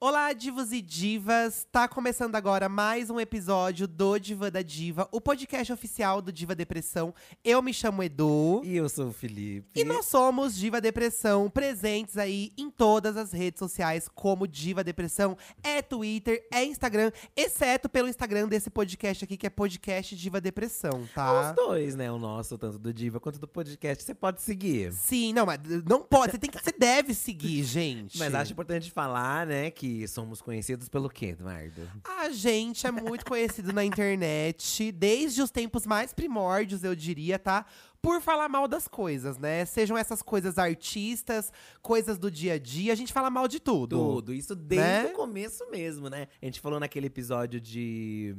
Olá, divos e divas! Tá começando agora mais um episódio do Diva da Diva, o podcast oficial do Diva Depressão. Eu me chamo Edu. E eu sou o Felipe. E nós somos Diva Depressão, presentes aí em todas as redes sociais como Diva Depressão. É Twitter, é Instagram, exceto pelo Instagram desse podcast aqui, que é podcast Diva Depressão, tá? Os dois, né? O nosso, tanto do Diva quanto do podcast, você pode seguir. Sim, não, mas não pode. Você tem que, você deve seguir, gente. Mas acho importante falar, né, que somos conhecidos pelo quê, Eduardo? A gente é muito conhecido na internet, desde os tempos mais primórdios, eu diria, tá? Por falar mal das coisas, né? Sejam essas coisas artistas, coisas do dia a dia, a gente fala mal de tudo. Tudo, isso desde Né? o começo mesmo, né? A gente falou naquele episódio de.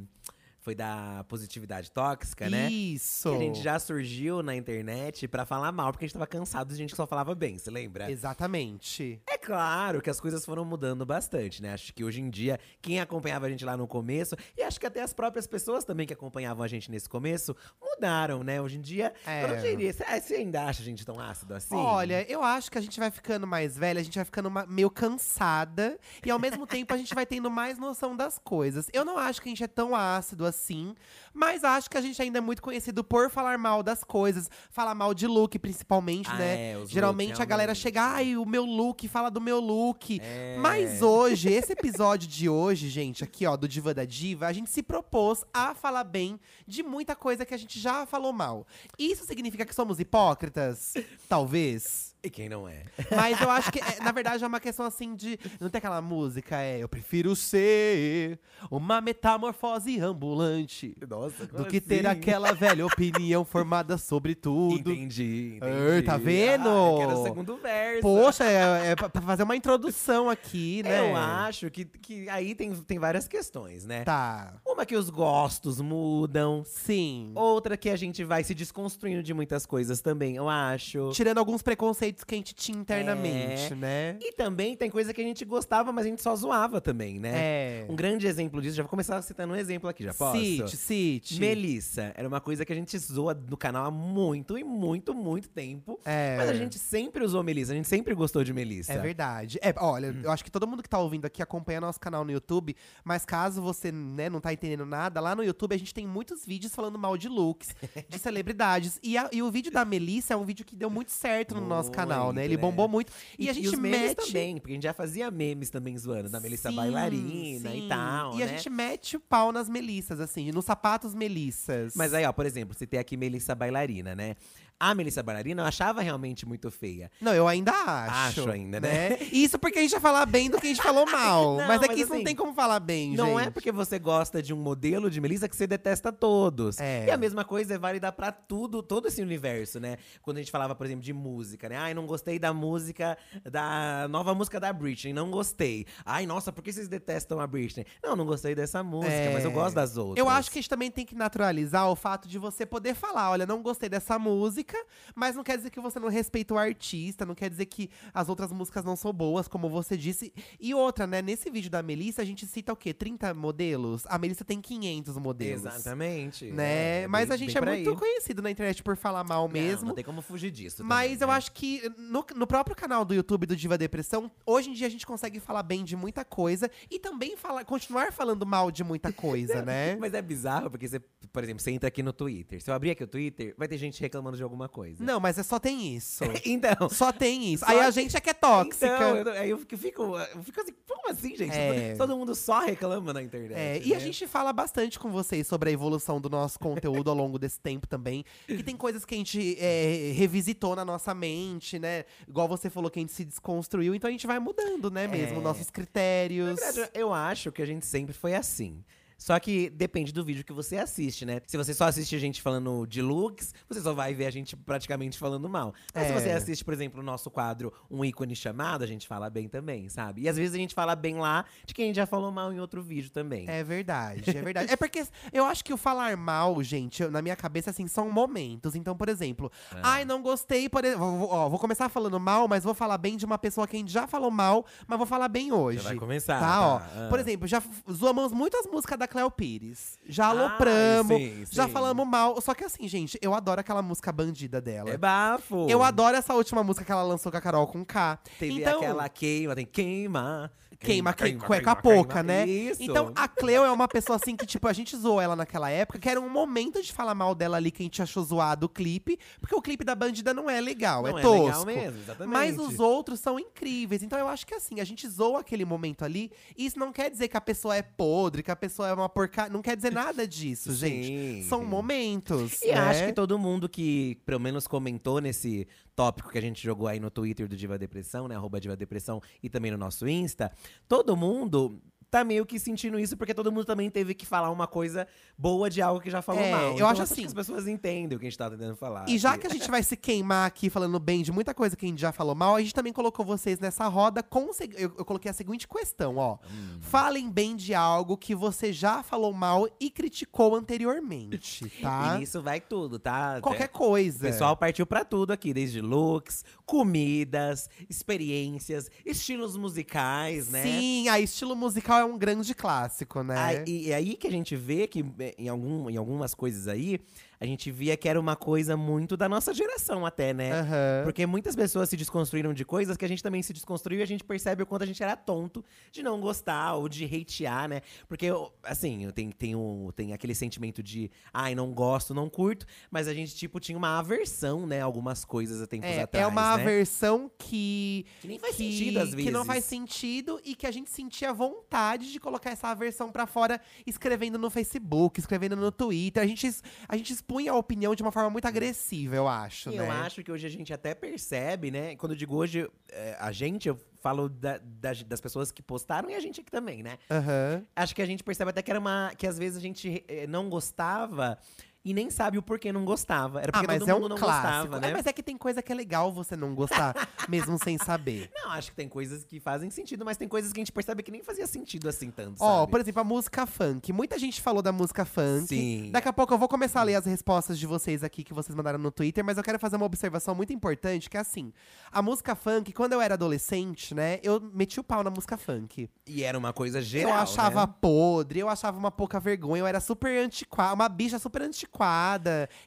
Foi da positividade tóxica, né? Isso. Que a gente já surgiu na internet pra falar mal, porque a gente tava cansado de gente que só falava bem, você lembra? Exatamente. É claro que as coisas foram mudando bastante, né? Acho que hoje em dia, quem acompanhava a gente lá no começo, e acho que até as próprias pessoas também que acompanhavam a gente nesse começo, mudaram, né? Hoje em dia, É. eu não diria. Você ainda acha a gente tão ácido assim? Olha, eu acho que a gente vai ficando mais velha, a gente vai ficando meio cansada e ao mesmo tempo a gente vai tendo mais noção das coisas. Eu não acho que a gente é tão ácido assim, mas acho que a gente ainda é muito conhecido por falar mal das coisas, falar mal de look principalmente, Ah, né? é, Geralmente a galera chega, ai, o meu look, fala do meu look. É. Mas hoje, esse episódio de hoje, gente, aqui ó, do Diva da Diva, a gente se propôs a falar bem de muita coisa que a gente já falou mal. Isso significa que somos hipócritas? Talvez. E quem não é? Mas eu acho que, é, na verdade, é uma questão assim de. Não tem aquela música, é. Eu prefiro ser uma metamorfose ambulante Nossa, do que ter aquela velha opinião formada sobre tudo. Entendi, entendi. Ai, tá vendo? Ah, quero o segundo verso. Poxa, é, é pra pra fazer uma introdução aqui, né? Eu acho que, que aí tem, tem várias questões, né? Tá. Uma que os gostos mudam. Sim. Outra que a gente vai se desconstruindo de muitas coisas também, eu acho. Tirando alguns preconceitos que a gente tinha internamente, É. né? E também tem coisa que a gente gostava, mas a gente só zoava também, né? É. Um grande exemplo disso, já vou começar citando um exemplo aqui, já posso? Cite, cite. Melissa. Era uma coisa que a gente zoa no canal há muito e muito, muito tempo. É. Mas a gente sempre usou Melissa, a gente sempre gostou de Melissa. É verdade. É, olha, eu acho que todo mundo que tá ouvindo aqui acompanha nosso canal no YouTube, mas caso você, né, não tá entendendo nada, lá no YouTube a gente tem muitos vídeos falando mal de looks, de celebridades. E, a- e o vídeo da Melissa é um vídeo que deu muito certo no nosso canal, né? Ele né? bombou muito. E, a gente os memes mete. também, porque a gente já fazia memes também zoando, da Melissa Sim, bailarina sim. e tal, E a né? gente mete o pau nas Melissas, assim, nos sapatos Melissas. Mas aí, ó, por exemplo, você tem aqui Melissa bailarina, né? A Melissa bailarina eu achava realmente muito feia. Não, eu ainda acho. Acho ainda, né? Isso porque a gente vai falar bem do que a gente falou mal. Não, mas é que mas isso não assim, tem como falar bem, Não gente. é porque você gosta de um modelo de Melissa que você detesta todos. É. E a mesma coisa é válida pra tudo, todo esse universo, né? Quando a gente falava, por exemplo, de música, né? Ai, não gostei da música, da nova música da Britney, não gostei. Ai, nossa, por que vocês detestam a Britney? Não, não gostei dessa música, É. mas eu gosto das outras. Eu acho que a gente também tem que naturalizar o fato de você poder falar: olha, não gostei dessa música, mas não quer dizer que você não respeita o artista, não quer dizer que as outras músicas não são boas, como você disse. E outra, né? Nesse vídeo da Melissa, a gente cita o quê? 30 modelos? A Melissa tem 500 modelos. Exatamente. Né? É, mas bem- a gente é muito aí. conhecido na internet por falar mal Não, mesmo. Não, tem como fugir disso. Mas também, eu né? acho que no, no próprio canal do YouTube do Diva Depressão, hoje em dia a gente consegue falar bem de muita coisa e também falar, continuar falando mal de muita coisa, né? Mas é bizarro, porque você, por exemplo, você entra aqui no Twitter. Se eu abrir aqui o Twitter, vai ter gente reclamando de alguma coisa. Não, mas é só tem isso. Então. Só tem isso. Só Aí a que- gente é que é tóxica. Então, eu, aí eu fico, eu fico assim, como assim, gente? É. Todo mundo só reclama na internet. É, e né? a gente fala bastante com vocês sobre a evolução do nosso conteúdo ao longo desse tempo também. Que tem coisas que a gente é, revisitou na nossa mente, né? Igual você falou que a gente se desconstruiu, então a gente vai mudando, né, mesmo, É. nossos critérios. Na verdade, eu acho que a gente sempre foi assim. Só que depende do vídeo que você assiste, né? Se você só assiste a gente falando de looks, você só vai ver a gente praticamente falando mal. Mas se É. você assiste, por exemplo, o nosso quadro Um ícone chamado, a gente fala bem também, sabe? E às vezes a gente fala bem lá de quem a gente já falou mal em outro vídeo também. É verdade, é verdade. é porque eu acho que o falar mal, gente, eu- na minha cabeça, assim, são momentos. Então, por exemplo, Ah. ai, não gostei, por exemplo. Vou, ó, vou começar falando mal, mas vou falar bem de uma pessoa que a gente já falou mal, mas vou falar bem hoje. vai começar, Tá, tá. ó. Ah. Por exemplo, já zoamos muitas músicas da Cleo Pires. Já Ai, alopramos, sim, já sim. falamos mal. Só que assim, gente, eu adoro aquela música bandida dela. É bafo. Eu adoro essa última música que ela lançou com a Carol com K. Teve então, aquela queima, tem queima. Queima, que- queima, cueca queima, pouca, queima. né? Isso. Então a Cleo é uma pessoa assim que, tipo, a gente zoou ela naquela época, que era um momento de falar mal dela ali que a gente achou zoado o clipe, porque o clipe da bandida não é legal, Não é é tosco. legal mesmo, exatamente. Mas os outros são incríveis. Então eu acho que assim, a gente zoa aquele momento ali. E isso não quer dizer que a pessoa é podre, que a pessoa é uma porcaria. Não quer dizer nada disso, gente. Sim, São momentos. E né? acho que todo mundo que, pelo menos, comentou nesse tópico que a gente jogou aí no Twitter do Diva Depressão, né? Arroba Diva Depressão e também no nosso Insta, todo mundo tá meio que sentindo isso, porque todo mundo também teve que falar uma coisa boa de algo que já falou É, mal. eu Então, acho que assim- as pessoas entendem o que a gente tá tentando falar. E já que a gente vai se queimar aqui falando bem de muita coisa que a gente já falou mal, a gente também colocou vocês nessa roda com. Eu, eu coloquei a seguinte questão, ó. Hum. Falem bem de algo que você já falou mal e criticou anteriormente, tá? E nisso vai tudo, tá? Qualquer É, coisa. O pessoal partiu pra tudo aqui, desde looks, comidas, experiências, estilos musicais, né? Sim, a estilo musical é um grande clássico, né? Ah, e, aí que a gente vê que eh, em, algum, em algumas coisas aí, a gente via que era uma coisa muito da nossa geração até, né? Aham. Porque muitas pessoas se desconstruíram de coisas que a gente também se desconstruiu e a gente percebe o quanto a gente era tonto de não gostar ou de hatear, né? Porque, assim, eu tenho, tenho, tem aquele sentimento de, ai, não gosto, não curto, mas a gente, tipo, tinha uma aversão, né? Algumas coisas há tempos É, atrás. é uma né? aversão que. Que nem faz que- sentido às vezes. Que não faz sentido e que a gente sentia vontade de colocar essa aversão pra fora, escrevendo no Facebook, escrevendo no Twitter. A gente, a gente expunha a opinião de uma forma muito agressiva, eu acho, E né? eu acho que hoje a gente até percebe, né? Quando eu digo hoje, é, a gente, eu falo da- das- das pessoas que postaram e a gente aqui também, né? Aham. Acho que a gente percebe até que era uma. que às vezes a gente eh, não gostava e nem sabe o porquê não gostava. Era Ah, porque mas todo é mundo um não clássico. gostava, É, né? mas é que tem coisa que é legal você não gostar, mesmo sem saber. Não, acho que tem coisas que fazem sentido, mas tem coisas que a gente percebe que nem fazia sentido assim tanto. Ó, sabe? por exemplo, a música funk. Muita gente falou da música funk. Sim. Daqui a pouco eu vou começar a ler as respostas de vocês aqui que vocês mandaram no Twitter, mas eu quero fazer uma observação muito importante, que é assim, a música funk, quando eu era adolescente, né, eu meti o pau na música funk. E era uma coisa geral. eu achava né? podre, eu achava uma pouca vergonha, eu era super antiquada, uma bicha super antiquada.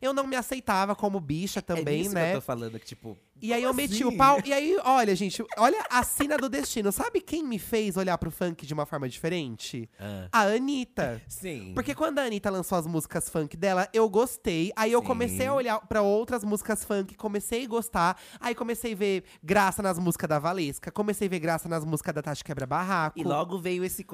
Eu não me aceitava como bicha é também, disso né? que eu tô falando, que tipo. E aí eu meti assim? o pau. E aí, olha, gente, olha a sina do destino. Sabe quem me fez olhar pro funk de uma forma diferente? ah, A Anitta. sim. Porque quando a Anitta lançou as músicas funk dela, eu gostei. Aí eu Sim. comecei a olhar pra outras músicas funk, comecei a gostar. Aí comecei a ver graça nas músicas da Valesca, comecei a ver graça nas músicas da Tati Quebra Barraco. E logo veio esse,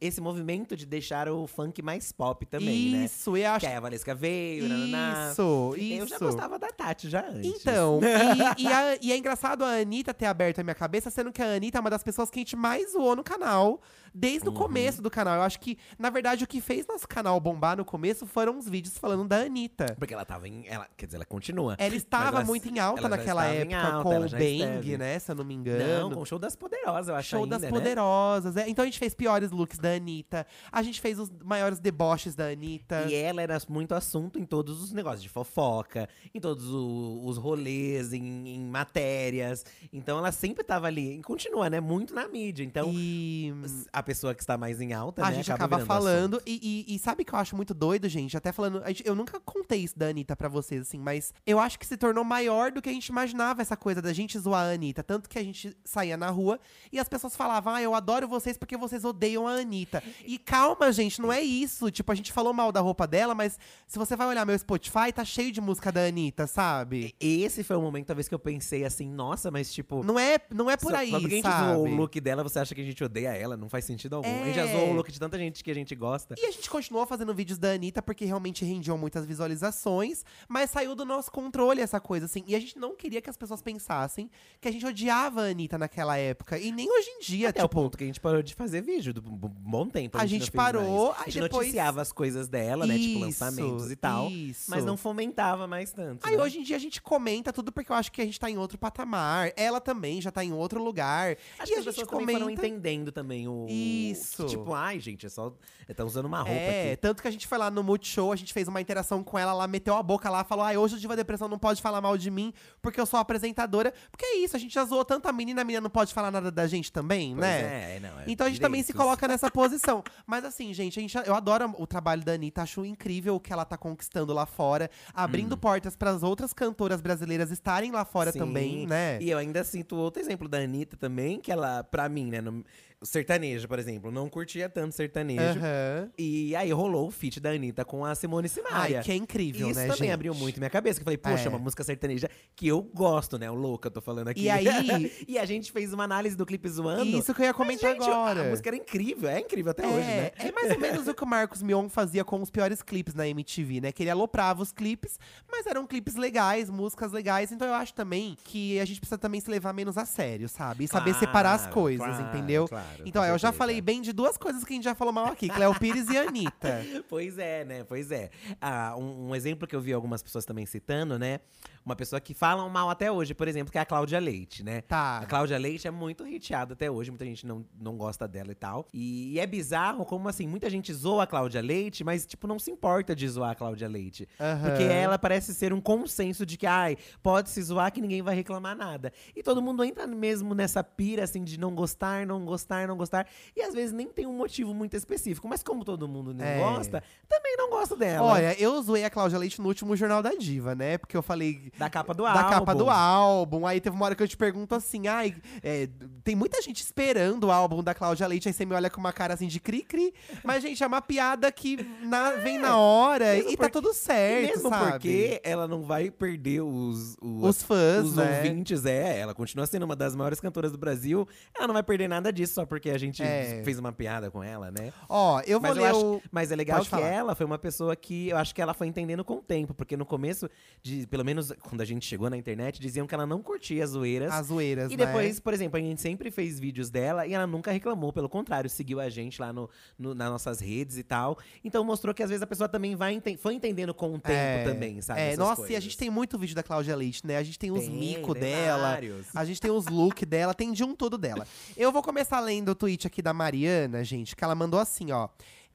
esse movimento de deixar o funk mais pop também, né? Isso, eu acho. Que aí a Valesca veio, nananá. Isso, Eu já isso. gostava da Tati já antes. Então, e, e a- e é engraçado a Anitta ter aberto a minha cabeça, sendo que a Anitta é uma das pessoas que a gente mais zoou no canal, desde o Uhum. começo do canal. Eu acho que, na verdade, o que fez nosso canal bombar no começo foram os vídeos falando da Anitta. Porque ela tava em. Ela, quer dizer, ela continua. Ela estava ela- muito em alta naquela época alta, com o Bang, esteve. né? Se eu não me Não, engano. com o show das poderosas, eu acho Show ainda, das né? Poderosas. é. Então a gente fez piores looks da Anitta. A gente fez os maiores deboches da Anitta. E ela era muito assunto em todos os negócios de fofoca, em todos o- os rolês, em, em matérias. Então ela sempre tava ali. E continua, né? Muito na mídia. Então, E a pessoa que está mais em alta, a né? gente acaba virando falando. E, e- e sabe que eu acho muito doido, gente? Até falando. Eu nunca contei isso da Anitta pra vocês, assim, mas eu acho que se tornou maior do que a gente imaginava essa coisa da gente zoar a Anitta. Tanto que a gente saía na rua e as pessoas falavam: Ah, eu adoro vocês porque vocês odeiam a Anitta. E calma, gente, não é isso. Tipo, a gente falou mal da roupa dela, mas se você vai olhar meu Spotify, tá cheio de música da Anitta, sabe? Esse foi o momento, talvez, que eu pensei assim, nossa, mas tipo. Não é, não é por só- aí, só porque a gente sabe? zoou o look dela, você acha que a gente odeia ela? Não faz sentido algum. A gente já É. zoou o look de tanta gente que a gente gosta. E a gente continuou fazendo vídeos da Anitta porque realmente rendiam muitas visualizações, mas saiu do nosso controle essa coisa, assim. E a gente não queria que as pessoas pensassem que a gente odiava a Anitta naquela época. E nem hoje em dia, Até o tipo. ponto que a gente parou de fazer vídeo, do um bom tempo. A, A gente, gente parou, mais. A gente depois- noticiava as coisas dela, né? Tipo, Isso, lançamentos e tal. isso. Mas não fomentava mais tanto. Aí né? hoje em dia a gente comenta tudo porque eu acho que a gente tá em outro patamar. Ela também já tá em outro lugar. Acho e que a as gente pessoas também foram comenta. entendendo também o. Isso. que, tipo, ai, gente, é só. Tá usando uma roupa É, aqui. tanto que a gente foi lá no Multishow, a gente fez uma interação com ela, ela meteu a boca lá, falou: ai, hoje o Diva Depressão não pode falar mal de mim, porque eu sou apresentadora. Porque é isso, a gente já zoou tanta menina, a menina não pode falar nada da gente também, Pois né? É, não, é Então a gente também se direitos. coloca nessa posição. Mas assim, gente, a gente, eu adoro o trabalho da Anitta, acho incrível o que ela tá conquistando lá fora, abrindo portas para as outras cantoras brasileiras estarem lá fora Sim. também, né? E eu ainda sinto outro exemplo da Anitta também, que ela, pra mim, né? não- O sertanejo, por exemplo, não curtia tanto sertanejo. Aham. E aí rolou o feat da Anitta com a Simone Simaria. Ai, que é incrível, Isso né, também gente? abriu muito minha cabeça. Que eu falei, poxa, É. uma música sertaneja que eu gosto, né? O louca, eu tô falando aqui. E aí- e a gente fez uma análise do clipe zoando. Isso que eu ia Mas, comentar gente, agora. A música era incrível, é incrível até é, hoje, né? é mais ou menos o que o Marcos Mion fazia com os piores clipes na MTV, né? Que ele aloprava os clipes, mas eram clipes legais, músicas legais. Então eu acho também que a gente precisa também se levar menos a sério, sabe? E saber separar as Claro, coisa, claro, entendeu? claro, então, com ó, eu já falei bem de duas coisas que a gente já falou mal aqui: Cléo Pires e Anitta. Pois é, né? Pois é. Ah, um, um exemplo que eu vi algumas pessoas também citando, né? Uma pessoa que falam mal até hoje, por exemplo, que é a Cláudia Leite, né? Tá. A Cláudia Leite é muito hateada até hoje, muita gente não, não gosta dela e tal. E, e é bizarro como, assim, muita gente zoa a Cláudia Leite, mas, tipo, não se importa de zoar a Cláudia Leite. Aham. Porque ela parece ser um consenso de que, ai, pode se zoar que ninguém vai reclamar nada. E todo mundo entra mesmo nessa pira, assim, de não gostar, não gostar, não gostar. E às vezes nem tem um motivo muito específico. Mas como todo mundo não É. gosta, também não gosta dela. Olha, eu zoei a Cláudia Leite no último Jornal da Diva, né? Porque eu falei da capa do da álbum. capa do álbum. Aí teve uma hora que eu te pergunto assim: ai, é, tem muita gente esperando o álbum da Cláudia Leite, aí você me olha com uma cara assim de cri-cri. Mas, gente, é uma piada que na- vem na hora mesmo e tá porque- tudo E certo, mesmo sabe? porque ela não vai perder os, o- Os fãs, os né? ouvintes, é. Ela continua sendo uma das maiores cantoras do Brasil. Ela não vai perder nada disso só porque a gente É. fez uma piada com ela, né? Ó, eu vou Mas, eu ler acho- o. mas é legal Pode que falar. ela foi uma pessoa que eu acho que ela foi entendendo com o tempo. Porque no começo, de, pelo menos quando a gente chegou na internet, diziam que ela não curtia as zoeiras. As zoeiras, E né? depois, por exemplo, a gente sempre fez vídeos dela e ela nunca reclamou, pelo contrário, seguiu a gente lá no, no- nas nossas redes e tal. Então mostrou que às vezes a pessoa também vai enten- foi entendendo com o tempo É, também, sabe? É, nossa, e a coisas. gente tem muito vídeo da Cláudia Leite, né? A gente tem os Tem, mico tem dela, vários. a gente tem os look dela, tem de um tudo dela. Eu vou começar lendo o tweet aqui da Mariana, gente, que ela mandou assim, ó.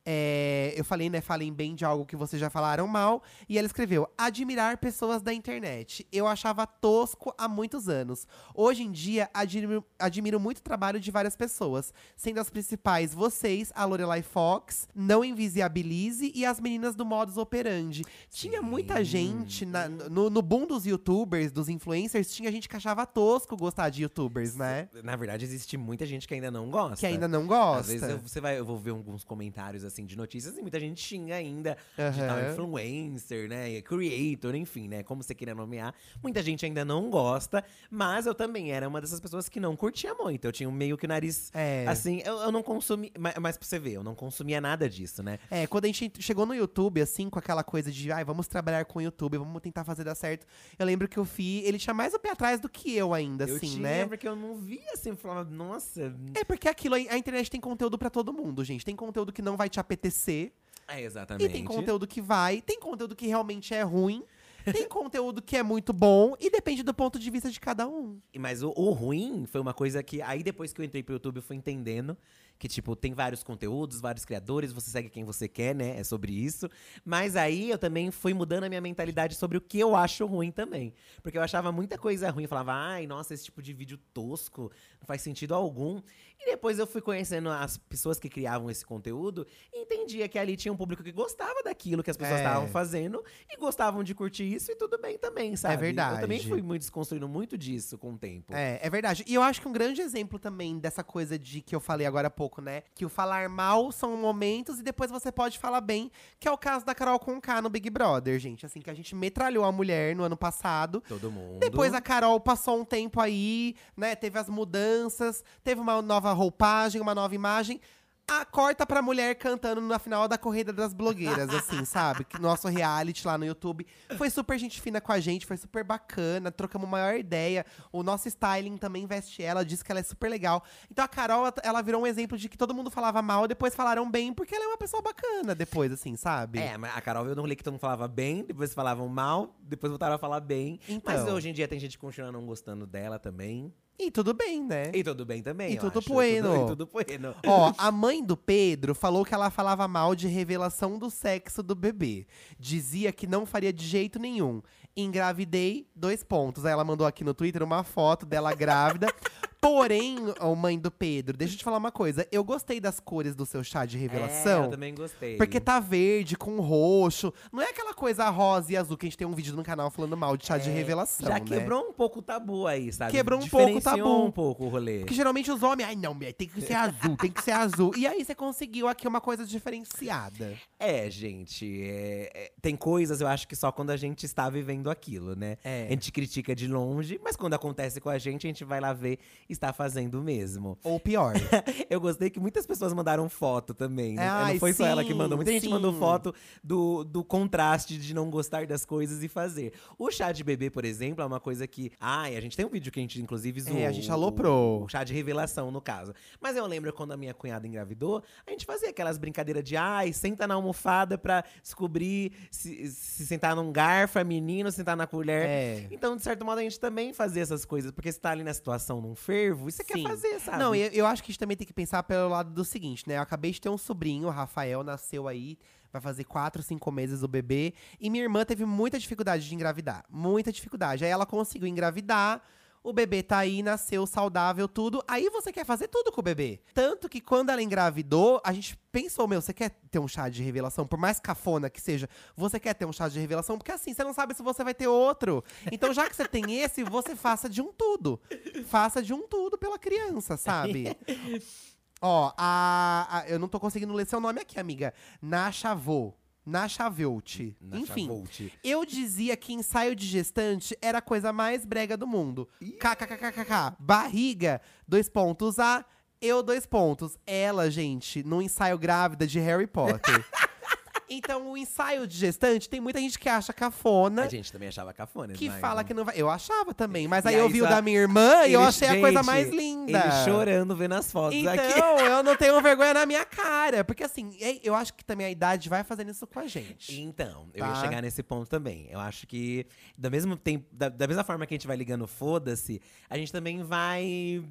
É, eu falei, né? Falem bem de algo que vocês já falaram mal. E ela escreveu: admirar pessoas da internet. Eu achava tosco há muitos anos. Hoje em dia, admiro, admiro muito o trabalho de várias pessoas, sendo as principais vocês, a Lorelai Fox, Não Invisibilize e as meninas do Modus Operandi. Tinha muita gente na- no, no boom dos youtubers, dos influencers, tinha gente que achava tosco gostar de youtubers, né? Na verdade, existe muita gente que ainda não gosta. Que ainda não gosta. Às vezes eu, você vai, eu vou ver alguns comentários assim de notícias e muita gente xinga ainda de Aham. tal influencer, né? Creator, enfim, né? Como você queira nomear. Muita gente ainda não gosta, mas eu também era uma dessas pessoas que não curtia muito. Eu tinha meio que o nariz. É. Assim, eu, eu não consumi. Mas, mas pra você ver, eu não consumia nada disso, né? É, quando a gente chegou no YouTube, assim, com aquela coisa de, ai, vamos trabalhar com o YouTube, vamos tentar fazer dar certo. Eu lembro que o Fi, ele tinha mais o pé atrás do que eu ainda, eu assim, tinha, né? porque eu não via assim, eu falava, nossa. É porque aquilo, a internet tem conteúdo pra todo mundo, gente. Tem conteúdo que não vai te apetecer, É, e exatamente. tem conteúdo que vai, tem conteúdo que realmente é ruim, tem conteúdo que é muito bom, e depende do ponto de vista de cada um. E- Mas o, o ruim foi uma coisa que. Aí depois que eu entrei pro YouTube, eu fui entendendo que, tipo, tem vários conteúdos, vários criadores, você segue quem você quer, né? É sobre isso. Mas aí eu também fui mudando a minha mentalidade sobre o que eu acho ruim também. Porque eu achava muita coisa ruim. Eu falava, ai, nossa, esse tipo de vídeo tosco, não faz sentido algum. E depois eu fui conhecendo as pessoas que criavam esse conteúdo e entendia que ali tinha um público que gostava daquilo que as pessoas É. estavam fazendo e gostavam de curtir isso e tudo bem também, sabe? Eu verdade. também fui muito desconstruindo muito disso com o tempo. É, é verdade. E eu acho que um grande exemplo também dessa coisa de que eu falei agora há pouco, né? Que o falar mal são momentos e depois você pode falar bem, que é o caso da Carol Conká no Big Brother, gente. Assim, que a gente metralhou a mulher no ano passado. Todo mundo. Depois a Carol passou um tempo aí, né? Teve as mudanças, teve uma nova roupagem, uma nova imagem. A corta pra mulher cantando na final da corrida das blogueiras, assim, sabe? Que nosso reality lá no YouTube foi super gente fina com a gente, foi super bacana, trocamos maior ideia. O nosso styling também veste ela, disse que ela é super legal. Então a Carol, ela virou um exemplo de que todo mundo falava mal, depois falaram bem, porque ela é uma pessoa bacana depois, assim, sabe? É, mas a Carol veio num rolê que todo mundo falava bem, depois falavam mal, depois voltaram a falar bem. Mas Então. hoje em dia tem gente que continua não gostando dela também. E tudo bem, né? E tudo bem também. E tudo acho. bueno. Tudo, e tudo bueno. Ó, a mãe do Pedro falou que ela falava mal de revelação do sexo do bebê. Dizia que não faria de jeito nenhum. Engravidei, dois pontos. Aí ela mandou aqui no Twitter uma foto dela grávida. Porém, ô mãe do Pedro, deixa eu te falar uma coisa. Eu gostei das cores do seu chá de revelação. É, eu também gostei. Porque tá verde com roxo. Não é aquela coisa rosa e azul que a gente tem um vídeo no canal falando mal de chá de É, revelação. Já né? quebrou um pouco o tabu aí, sabe? Quebrou um pouco o tabu. um pouco o rolê. Porque geralmente os homens, ai não, tem que ser azul, tem que ser azul. E aí você conseguiu aqui uma coisa diferenciada. É, gente, é- é- tem coisas eu acho que só quando a gente está vivendo aquilo, né? É. A gente critica de longe, mas quando acontece com a gente, a gente vai lá ver está fazendo mesmo. Ou pior. Eu gostei que muitas pessoas mandaram foto também. né? Ai, não foi só ela que sim, mandou. Muita gente sim. mandou foto do, do contraste de não gostar das coisas e fazer. O chá de bebê, por exemplo, é uma coisa que. Ai, a gente tem um vídeo que a gente, inclusive, zoou. É, a gente o- aloprou. O chá de revelação, no caso. Mas eu lembro quando a minha cunhada engravidou, a gente fazia aquelas brincadeiras de ai, senta na almofada pra descobrir se, se sentar num garfo, é menino, sentar na colher. É. Então, de certo modo, a gente também fazia essas coisas. Porque você tá ali na situação, num fervo, e você quer fazer, sabe? Não, eu, eu acho que a gente também tem que pensar pelo lado do seguinte, né? Eu acabei de ter um sobrinho, o Rafael, nasceu aí, vai fazer quatro, cinco meses o bebê. E minha irmã teve muita dificuldade de engravidar. Muita dificuldade. Aí ela conseguiu engravidar. O bebê tá aí, nasceu saudável, tudo. Aí você quer fazer tudo com o bebê. Tanto que quando ela engravidou, a gente pensou, meu, você quer ter um chá de revelação? Por mais cafona que seja, você quer ter um chá de revelação? Porque assim, você não sabe se você vai ter outro. Então, já que você tem esse, você faça de um tudo. Faça de um tudo pela criança, sabe? Ó, a, a- Eu não tô conseguindo ler seu nome aqui, amiga. Nachavô. Nachavelt. Na Enfim. Chavolt. Eu dizia que ensaio de gestante era a coisa mais brega do mundo. KKKKK. Barriga, dois pontos. A, eu, dois pontos. Ela, gente, no ensaio grávida de Harry Potter. então, o ensaio de gestante, tem muita gente que acha cafona. A gente também achava cafona. Que mas fala que não vai. Eu achava também, mas E aí eu aí vi o da minha irmã e eu Ele- achei a coisa gente, mais linda. Ele chorando vendo as fotos Então, aqui. eu não tenho vergonha na minha cara. Porque assim, é- eu acho que também a idade vai fazendo isso com a gente. Então, eu ia Tá. chegar nesse ponto também. Eu acho que, da, mesmo tempo, da, da mesma forma que a gente vai ligando foda-se, a gente também vai.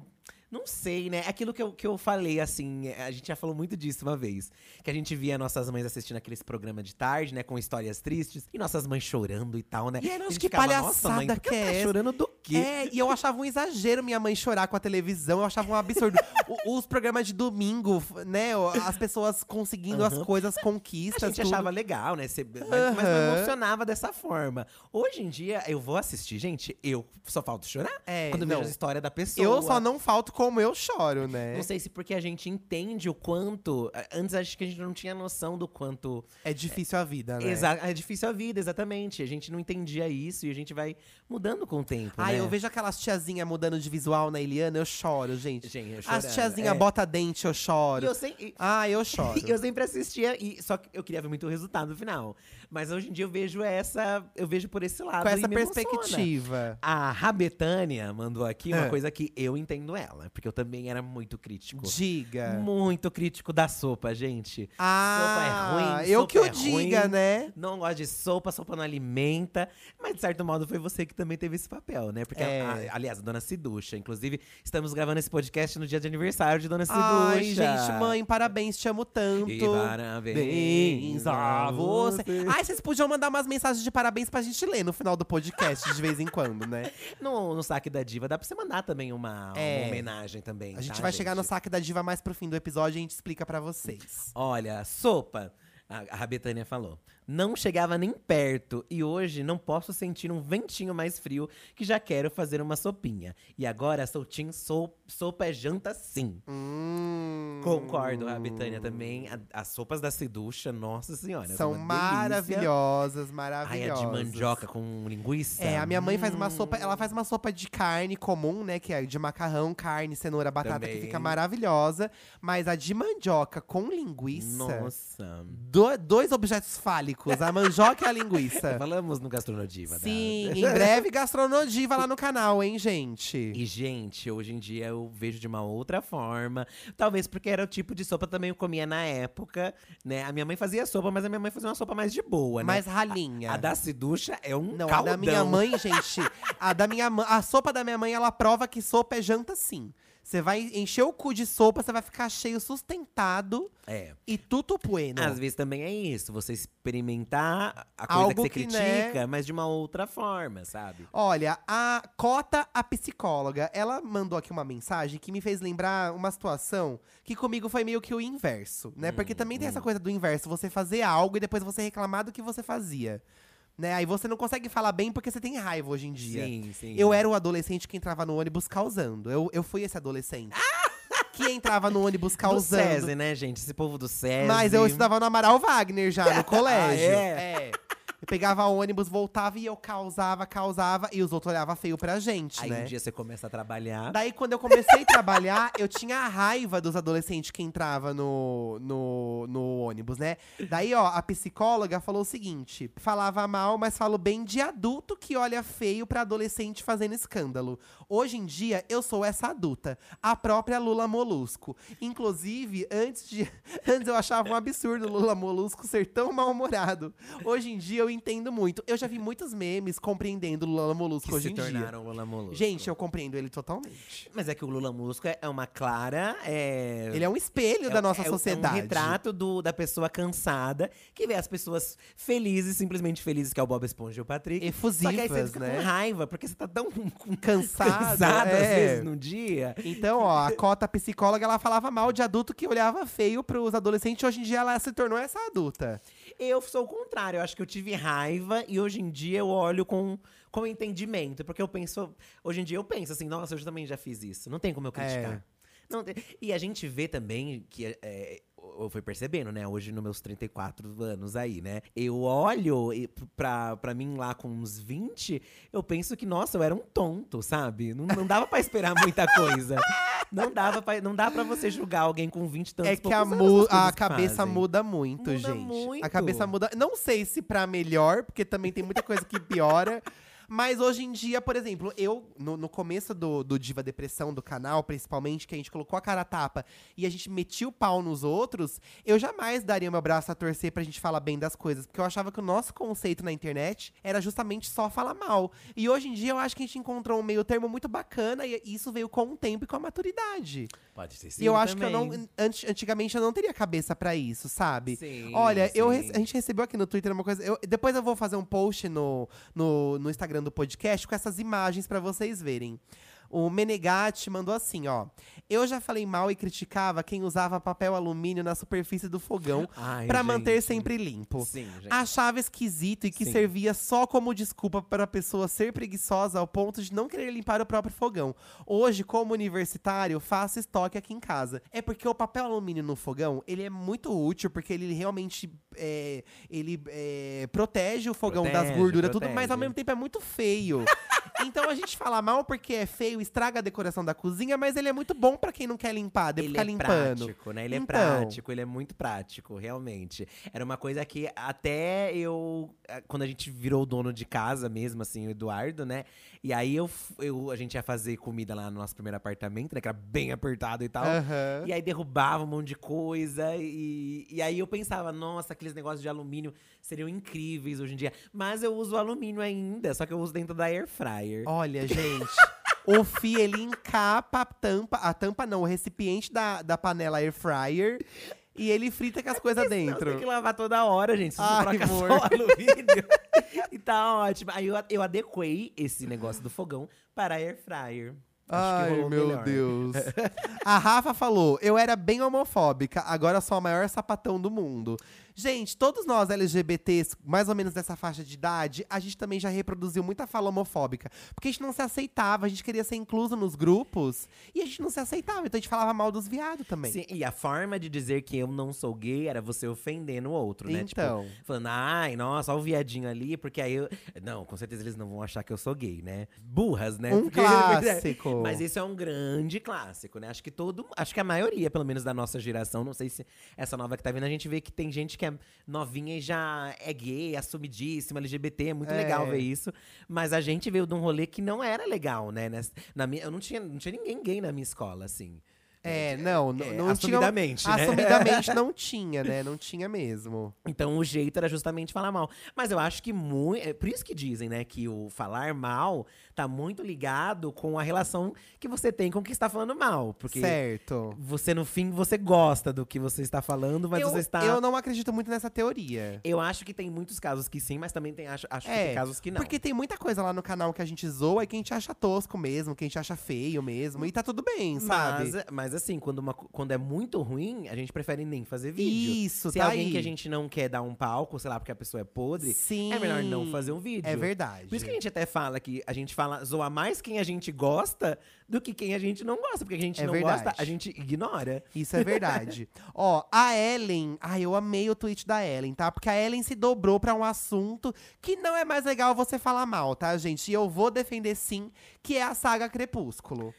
Não sei, né? Aquilo que eu, que eu falei, assim, a gente já falou muito disso uma vez. Que a gente via nossas mães assistindo aqueles programas de tarde, né? Com histórias tristes. E nossas mães chorando e tal, né? E aí, a gente que ficava, palhaçada mãe, por que é tá essa?" chorando do quê? É, e eu achava um exagero minha mãe chorar com a televisão. Eu achava um absurdo. O- os programas de domingo, né? As pessoas conseguindo as Aham. coisas, A conquistas. gente tudo. achava legal, né? Ser- mas, mas não emocionava dessa forma. Hoje em dia, eu vou assistir, gente, eu só falta chorar. É, quando não. vejo a história da pessoa. Eu só não falto como eu choro, né? Não sei se porque a gente entende o quanto. Antes acho que a gente não tinha noção do quanto. É difícil a vida, né? Exa é difícil a vida, exatamente. A gente não entendia isso e a gente vai mudando com o tempo. Ai, né? eu vejo aquelas tiazinhas mudando de visual na Eliana, eu choro, gente. Gente, eu As chorando, tiazinhas é. bota dente, eu E choro. eu, sem- e- Ah, eu choro. e eu sempre assistia, e, só que eu queria ver muito o resultado no final. Mas hoje em dia eu vejo essa. Eu vejo por esse lado. Com essa perspectiva. A Rabetânia mandou aqui uma É. coisa que eu entendo ela, porque eu também era muito crítico. Diga. Muito crítico da sopa, gente. Ah, sopa é ruim, eu que é diga, ruim. né? Não gosta de sopa, sopa não alimenta. Mas, de certo modo, foi você que também teve esse papel, né? Porque, É. a- aliás, a dona Ciducha. Inclusive, estamos gravando esse podcast no dia de aniversário de dona Ciducha. Ai, gente, mãe, parabéns, te amo tanto. E parabéns a você. você. Ai, vocês podiam mandar umas mensagens de parabéns pra gente ler no final do podcast, de vez em quando, né? No, no saque da diva, dá pra você mandar também uma, É. uma homenagem também. A gente tá, vai chegar no saque da diva mais pro fim do episódio e a gente explica pra vocês. Olha, sopa. A, a Rabetânia falou. Não chegava nem perto e hoje não posso sentir um ventinho mais frio que já quero fazer uma sopinha. E agora sou team so, sopa é janta sim. Hum. Concordo, Rabetânia também. A- as sopas da Seducha, nossa senhora. São uma delícia. maravilhosas, Ai, maravilhosas. a de mandioca com linguiça. É, a minha mãe faz uma Hum. sopa, ela faz uma sopa de carne comum, né, que é de macarrão, carne, cenoura, batata, que Também. fica maravilhosa, mas a de mandioca com linguiça, Nossa. do- dois objetos fálicos, a mandioca e a linguiça. Falamos no Gastronodiva. Sim, da... em breve Gastronodiva lá no canal, hein, gente? E, gente, hoje em dia eu vejo de uma outra forma. Talvez porque era o tipo de sopa também eu comia na época, né? A minha mãe fazia sopa, mas a minha mãe fazia uma sopa mais de boa, né? Mais ralinha. A da Ciducha é um Não, caldão. a da minha mãe, gente, a da minha mãe, a sopa da minha mãe, ela prova que sopa é janta sim. Você vai encher o cu de sopa, você vai ficar cheio, sustentado É. e tudo bueno. Às vezes também é isso, você experimentar a coisa Algo que você que, critica, né? mas de uma outra forma, sabe? Olha, a Cota, a psicóloga, ela mandou aqui uma mensagem que me fez lembrar uma situação que comigo foi meio que o inverso, né? Porque também tem essa coisa do inverso, você fazer algo e depois você reclamar do que você fazia. Né? Aí você não consegue falar bem porque você tem raiva hoje em dia. Sim, sim. Eu era o adolescente que entrava no ônibus causando. Eu, eu fui esse adolescente. que entrava no ônibus do causando. SESI, né, gente? Esse povo do SESI. Mas eu estudava no Amaral Wagner já, no colégio. é? Eu pegava ônibus, voltava e eu causava, causava. E os outros olhavam feio pra gente, Aí né? um dia você começa a trabalhar. Daí, quando eu comecei a trabalhar, eu tinha a raiva dos adolescentes que entravam no, no, no ônibus, né? Daí, ó, a psicóloga falou o seguinte: falava mal, mas falo bem de adulto que olha feio pra adolescente fazendo escândalo. Hoje em dia, eu sou essa adulta, a própria Lula Molusco. Inclusive, antes de. Antes eu achava um absurdo o Lula Molusco ser tão mal-humorado. Hoje em dia, eu entendo muito. Eu já vi muitos memes compreendendo o Lula Molusco que hoje se em dia. tornaram Lula Molusco. Gente, eu compreendo ele totalmente. Mas é que o Lula Molusco é uma clara. É... Ele é um espelho é- da nossa é- sociedade. É um retrato do, da pessoa cansada, que vê as pessoas felizes, simplesmente felizes, que é o Bob Esponja e o Patrick. Só que aí você Efusivas, fica né? com raiva, porque você tá tão Cansado, cansado às é. vezes no dia. Então, ó, a cota psicóloga, ela falava mal de adulto que olhava feio pros adolescentes. Hoje em dia, ela se tornou essa adulta. Eu sou o contrário, eu acho que eu tive raiva e hoje em dia eu olho com, com entendimento. Porque eu penso, hoje em dia eu penso assim, nossa, eu também já fiz isso. Não tem como eu criticar. É. Não e a gente vê também que é, eu fui percebendo, né? Hoje, nos meus 34 anos aí, né? Eu olho e pra, pra mim lá com uns 20, eu penso que, nossa, eu era um tonto, sabe? Não, não dava pra esperar muita coisa. Não dava pra, não dá pra você julgar alguém com 20 e tantos é que a, anos a cabeça fazem. muda muito, Muda gente. muito. A cabeça muda. Não sei se pra melhor, porque também tem muita coisa que piora. Mas hoje em dia, por exemplo, eu, no, no começo do, do Diva Depressão do canal, principalmente, que a gente colocou a cara a tapa e a gente metia o pau nos outros, eu jamais daria meu braço a torcer pra gente falar bem das coisas. Porque eu achava que o nosso conceito na internet era justamente só falar mal. E hoje em dia eu acho que a gente encontrou um meio termo muito bacana e isso veio com o tempo e com a maturidade. Pode ser E eu acho que eu também. não. anti- Antigamente eu não teria cabeça pra isso, sabe? Sim, Olha, eu sim. rece- a gente recebeu aqui no Twitter uma coisa. eu- depois eu vou fazer um post no, no, no Instagram do podcast com essas imagens pra vocês verem. O Menegatti mandou assim, ó. Eu já falei mal e criticava quem usava papel alumínio na superfície do fogão pra manter sempre limpo. Sim, gente. Achava esquisito e que Sim. servia só como desculpa para a pessoa ser preguiçosa ao ponto de não querer limpar o próprio fogão. Hoje, como universitário, faço estoque aqui em casa. É porque o papel alumínio no fogão, ele é muito útil, porque ele realmente é, ele, é, protege o fogão das Protege, gorduras, tudo, mas protege. ao mesmo tempo é muito feio. então a gente fala mal porque é feio, estraga a decoração da cozinha, mas ele é muito bom para quem não quer limpar, de Ele ficar é limpando. prático, né? Ele é Então. prático, ele é muito prático, realmente. Era uma coisa que até eu. eh, Quando a gente virou dono de casa mesmo, assim, o Eduardo, né? E aí eu, eu, a gente ia fazer comida lá no nosso primeiro apartamento, né? Que era bem apertado e tal. Aham. E aí derrubava um monte de coisa. E, e aí eu pensava, nossa, aqueles negócios de alumínio seriam incríveis hoje em dia. Mas eu uso alumínio ainda, só que eu uso dentro da air fryer. Olha, gente. o Fi, ele encapa a tampa. A tampa não, o recipiente da, da panela air fryer. E ele frita com as coisas Não, dentro. tem que lavar toda hora, gente. Se você Ai, troca amor. só o alumínio. e tá ótimo. Aí eu, eu adequei esse negócio do fogão para air fryer. Acho Ai, meu melhor. Deus. a Rafa falou: Eu era bem homofóbica, agora sou a maior sapatão do mundo. Gente, todos nós LGBTs, mais ou menos dessa faixa de idade, a gente também já reproduziu muita fala homofóbica. Porque a gente não se aceitava, a gente queria ser incluso nos grupos e a gente não se aceitava. Então a gente falava mal dos viados também. Sim, e a forma de dizer que eu não sou gay era você ofendendo o outro, né? Então. Tipo, falando, ai, nossa, olha o viadinho ali, porque aí eu. Não, com certeza eles não vão achar que eu sou gay, né? Burras, né? Um Porque- clássico. Mas isso é um grande clássico, né? Acho que todo. Acho que a maioria, pelo menos da nossa geração, não sei se essa nova que tá vindo, a gente vê que tem gente que é novinha e já é gay, assumidíssima, LGBT, é muito É. legal ver isso. Mas a gente veio de um rolê que não era legal, né? Na minha, eu não tinha, não tinha ninguém gay na minha escola, assim. É, não, não, É, não assumidamente, tinha. né? Assumidamente não tinha, né? Não tinha mesmo. Então o jeito era justamente falar mal. Mas eu acho que muito. É por isso que dizem, né, que o falar mal tá muito ligado com a relação que você tem com o que está falando mal. Porque certo. você, no fim, você gosta do que você está falando, mas eu, você está. eu não acredito muito nessa teoria. Eu acho que tem muitos casos que sim, mas também tem, acho, acho que É, tem casos que não. Porque tem muita coisa lá no canal que a gente zoa e que a gente acha tosco mesmo, que a gente acha feio mesmo. E tá tudo bem, sabe? Mas, mas assim, quando, uma quando é muito ruim, a gente prefere nem fazer vídeo. Isso, Se é tá alguém aí. que a gente não quer dar um palco, sei lá, porque a pessoa é podre, Sim. é melhor não fazer um vídeo. É verdade. Por isso que a gente até fala que a gente fala, zoa mais quem a gente gosta do que quem a gente não gosta. Porque a gente É não verdade. gosta, a gente ignora. Isso é verdade. Ó, a Ellen. Ai, eu amei o tweet da Ellen, tá? Porque a Ellen se dobrou pra um assunto que não é mais legal você falar mal, tá, gente? E eu vou defender sim, que é a saga Crepúsculo.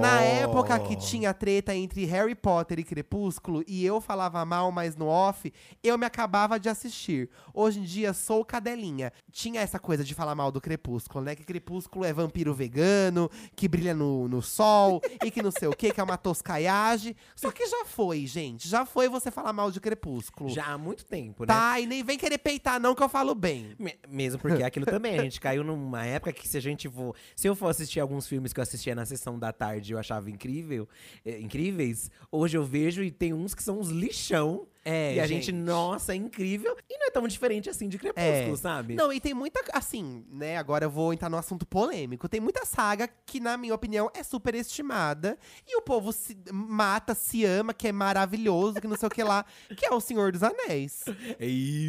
Na época que tinha treta entre Harry Potter e Crepúsculo, e eu falava mal, mas no off, eu me acabava de assistir. Hoje em dia, sou cadelinha. Tinha essa coisa de falar mal do Crepúsculo, né? Que Crepúsculo é vampiro vegano, que brilha no, no sol, e que não sei o que, que é uma toscaiagem. Só que já foi, gente. Já foi você falar mal de Crepúsculo. Já há muito tempo, né? Tá, e nem vem querer peitar, não, que eu falo bem. Me- Mesmo porque aquilo também, a gente caiu numa época que se a gente for. Se eu for assistir alguns filmes que eu assistia na sessão da tarde e eu achava incrível, é, incríveis, hoje eu vejo e tem uns que são uns lixão. É, e a gente, nossa, é incrível. E não é tão diferente assim de Crepúsculo, É. sabe? Não, e tem muita. Assim, né? Agora eu vou entrar no assunto polêmico. Tem muita saga que, na minha opinião, é super estimada. E o povo se mata, se ama, que é maravilhoso, que não sei o que lá, que é o Senhor dos Anéis.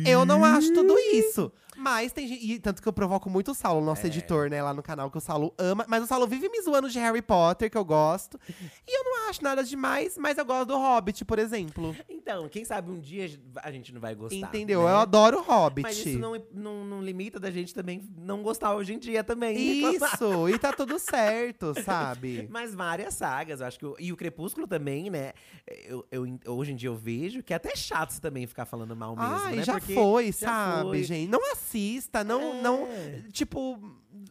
Eu não acho tudo isso. Mas tem gente. e Tanto que eu provoco muito o Saulo, nosso editor, né, lá no canal, que o Saulo ama. Mas o Saulo vive me zoando de Harry Potter, que eu gosto. E eu não acho nada demais, mas eu gosto do Hobbit, por exemplo. Então, quem sabe um dia a gente não vai gostar. Entendeu? né? Eu adoro Hobbit. Mas isso não, não, não limita da gente também não gostar hoje em dia também. Isso, e tá tudo certo, sabe? Mas várias sagas, eu acho que. o- e o Crepúsculo também, né? Eu, eu- hoje em dia eu vejo que é até chato também ficar falando mal mesmo, Ai, né? já Porque foi, já sabe, foi. gente? Não assista, não, É. não, tipo,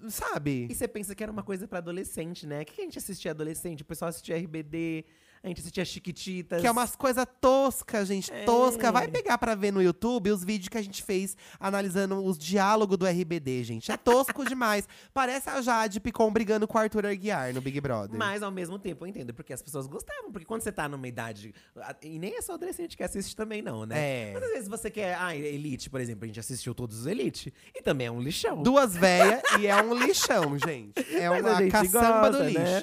sabe? E você pensa que era uma coisa pra adolescente, né? O que a gente assistia adolescente? O pessoal assistia RBD, a gente assistia Chiquititas. Que é umas coisas toscas, gente, É. tosca. Vai pegar pra ver no YouTube os vídeos que a gente fez analisando os diálogos do RBD, gente. É tosco demais. Parece a Jade Picon brigando com o Arthur Aguiar no Big Brother. Mas ao mesmo tempo eu entendo, porque as pessoas gostavam. Porque quando você tá numa idade. E nem é só adolescente que assiste também, não, né? É. Mas às vezes você quer. Ah, Elite, por exemplo, a gente assistiu todos os Elite. E também é um lixão. Duas véias e é um lixão, gente. É Mas uma caçamba do gosta, né?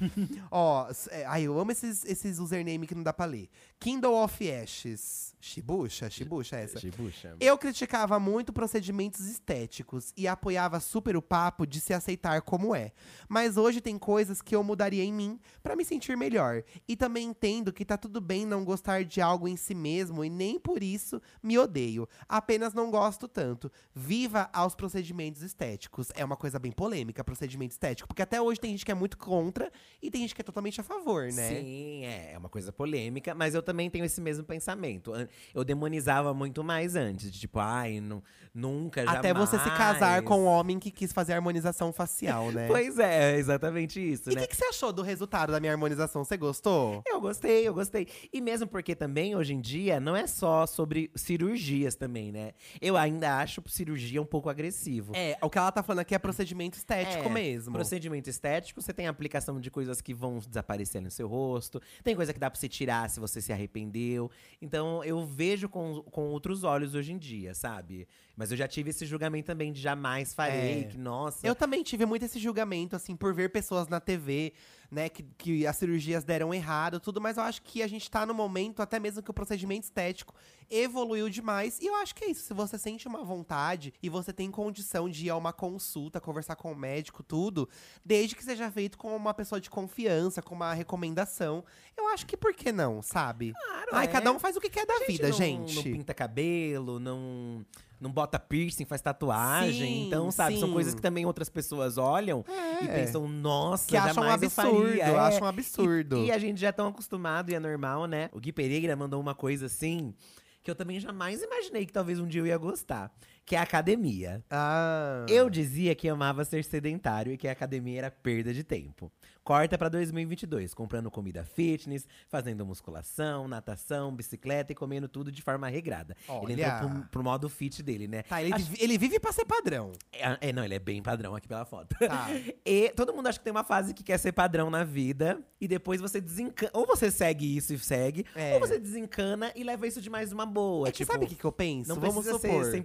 Ó, é, ai, eu amo esses, esses username que não dá pra ler. Kindle of Ashes. Shibucha? Shibucha é essa? Shibucha. Eu criticava muito procedimentos estéticos e apoiava super o papo de se aceitar como é. Mas hoje tem coisas que eu mudaria em mim pra me sentir melhor. E também entendo que tá tudo bem não gostar de algo em si mesmo e nem por isso me odeio. Apenas não gosto tanto. Viva aos procedimentos estéticos. É uma coisa bem polêmica, procedimento estético, porque até hoje tem gente que é muito contra e tem gente que é totalmente a favor, né? Sim, é, é uma coisa polêmica, mas eu também tenho esse mesmo pensamento. Eu demonizava muito mais antes, tipo, ai, nu- nunca, Até você se casar jamais. com um homem que quis fazer harmonização facial, né? Pois é, é exatamente isso, E o né? que, que você achou do resultado da minha harmonização? Você gostou? Eu gostei, eu gostei. E mesmo porque também, hoje em dia, não é só sobre cirurgias também, né? Eu ainda acho cirurgia um pouco agressivo. É, o que ela tá falando aqui é procedimento estético É, mesmo. Procedimento estético, você tem aplicação de coisas que vão desaparecer no seu rosto. Tem coisa que dá pra você tirar se você se arrependeu. Então, eu vejo com, com outros olhos hoje em dia, sabe? Mas eu já tive esse julgamento também de jamais farei, É. que nossa. Eu também tive muito esse julgamento, assim, por ver pessoas na TV, né, que, que as cirurgias deram errado, tudo, mas eu acho que a gente tá no momento, até mesmo que o procedimento estético evoluiu demais. E eu acho que é isso. Se você sente uma vontade e você tem condição de ir a uma consulta, conversar com o médico, tudo, desde que seja feito com uma pessoa de confiança, com uma recomendação, eu acho que por que não, sabe? Claro, Ai, é. cada um faz o que quer da A vida, não, gente. Não pinta cabelo, não, não bota piercing, faz tatuagem. Sim, então, sabe, são sim. coisas que também outras pessoas olham e É. pensam, nossa, Que acham um absurdo. É. acham um absurdo. E, e a gente já é tão acostumado e é normal, né? O Gui Pereira mandou uma coisa assim que eu também jamais imaginei que talvez um dia eu ia gostar. Que é a academia. Ah. Eu dizia que amava ser sedentário e que a academia era perda de tempo. Corta pra 2022, comprando comida fitness, fazendo musculação, natação, bicicleta e comendo tudo de forma regrada. Ele Olha. entrou pro, pro modo fit dele, né? Tá, ele, Acho- ele vive pra ser padrão. É, é, não, ele é bem padrão aqui pela foto. Tá. E todo mundo acha que tem uma fase que quer ser padrão na vida. E depois você desencana. Ou você segue isso e segue. É. Ou você desencana e leva isso de mais uma boa. É que tipo, sabe o que, que eu penso? não Vamos precisa supor. ser 100%,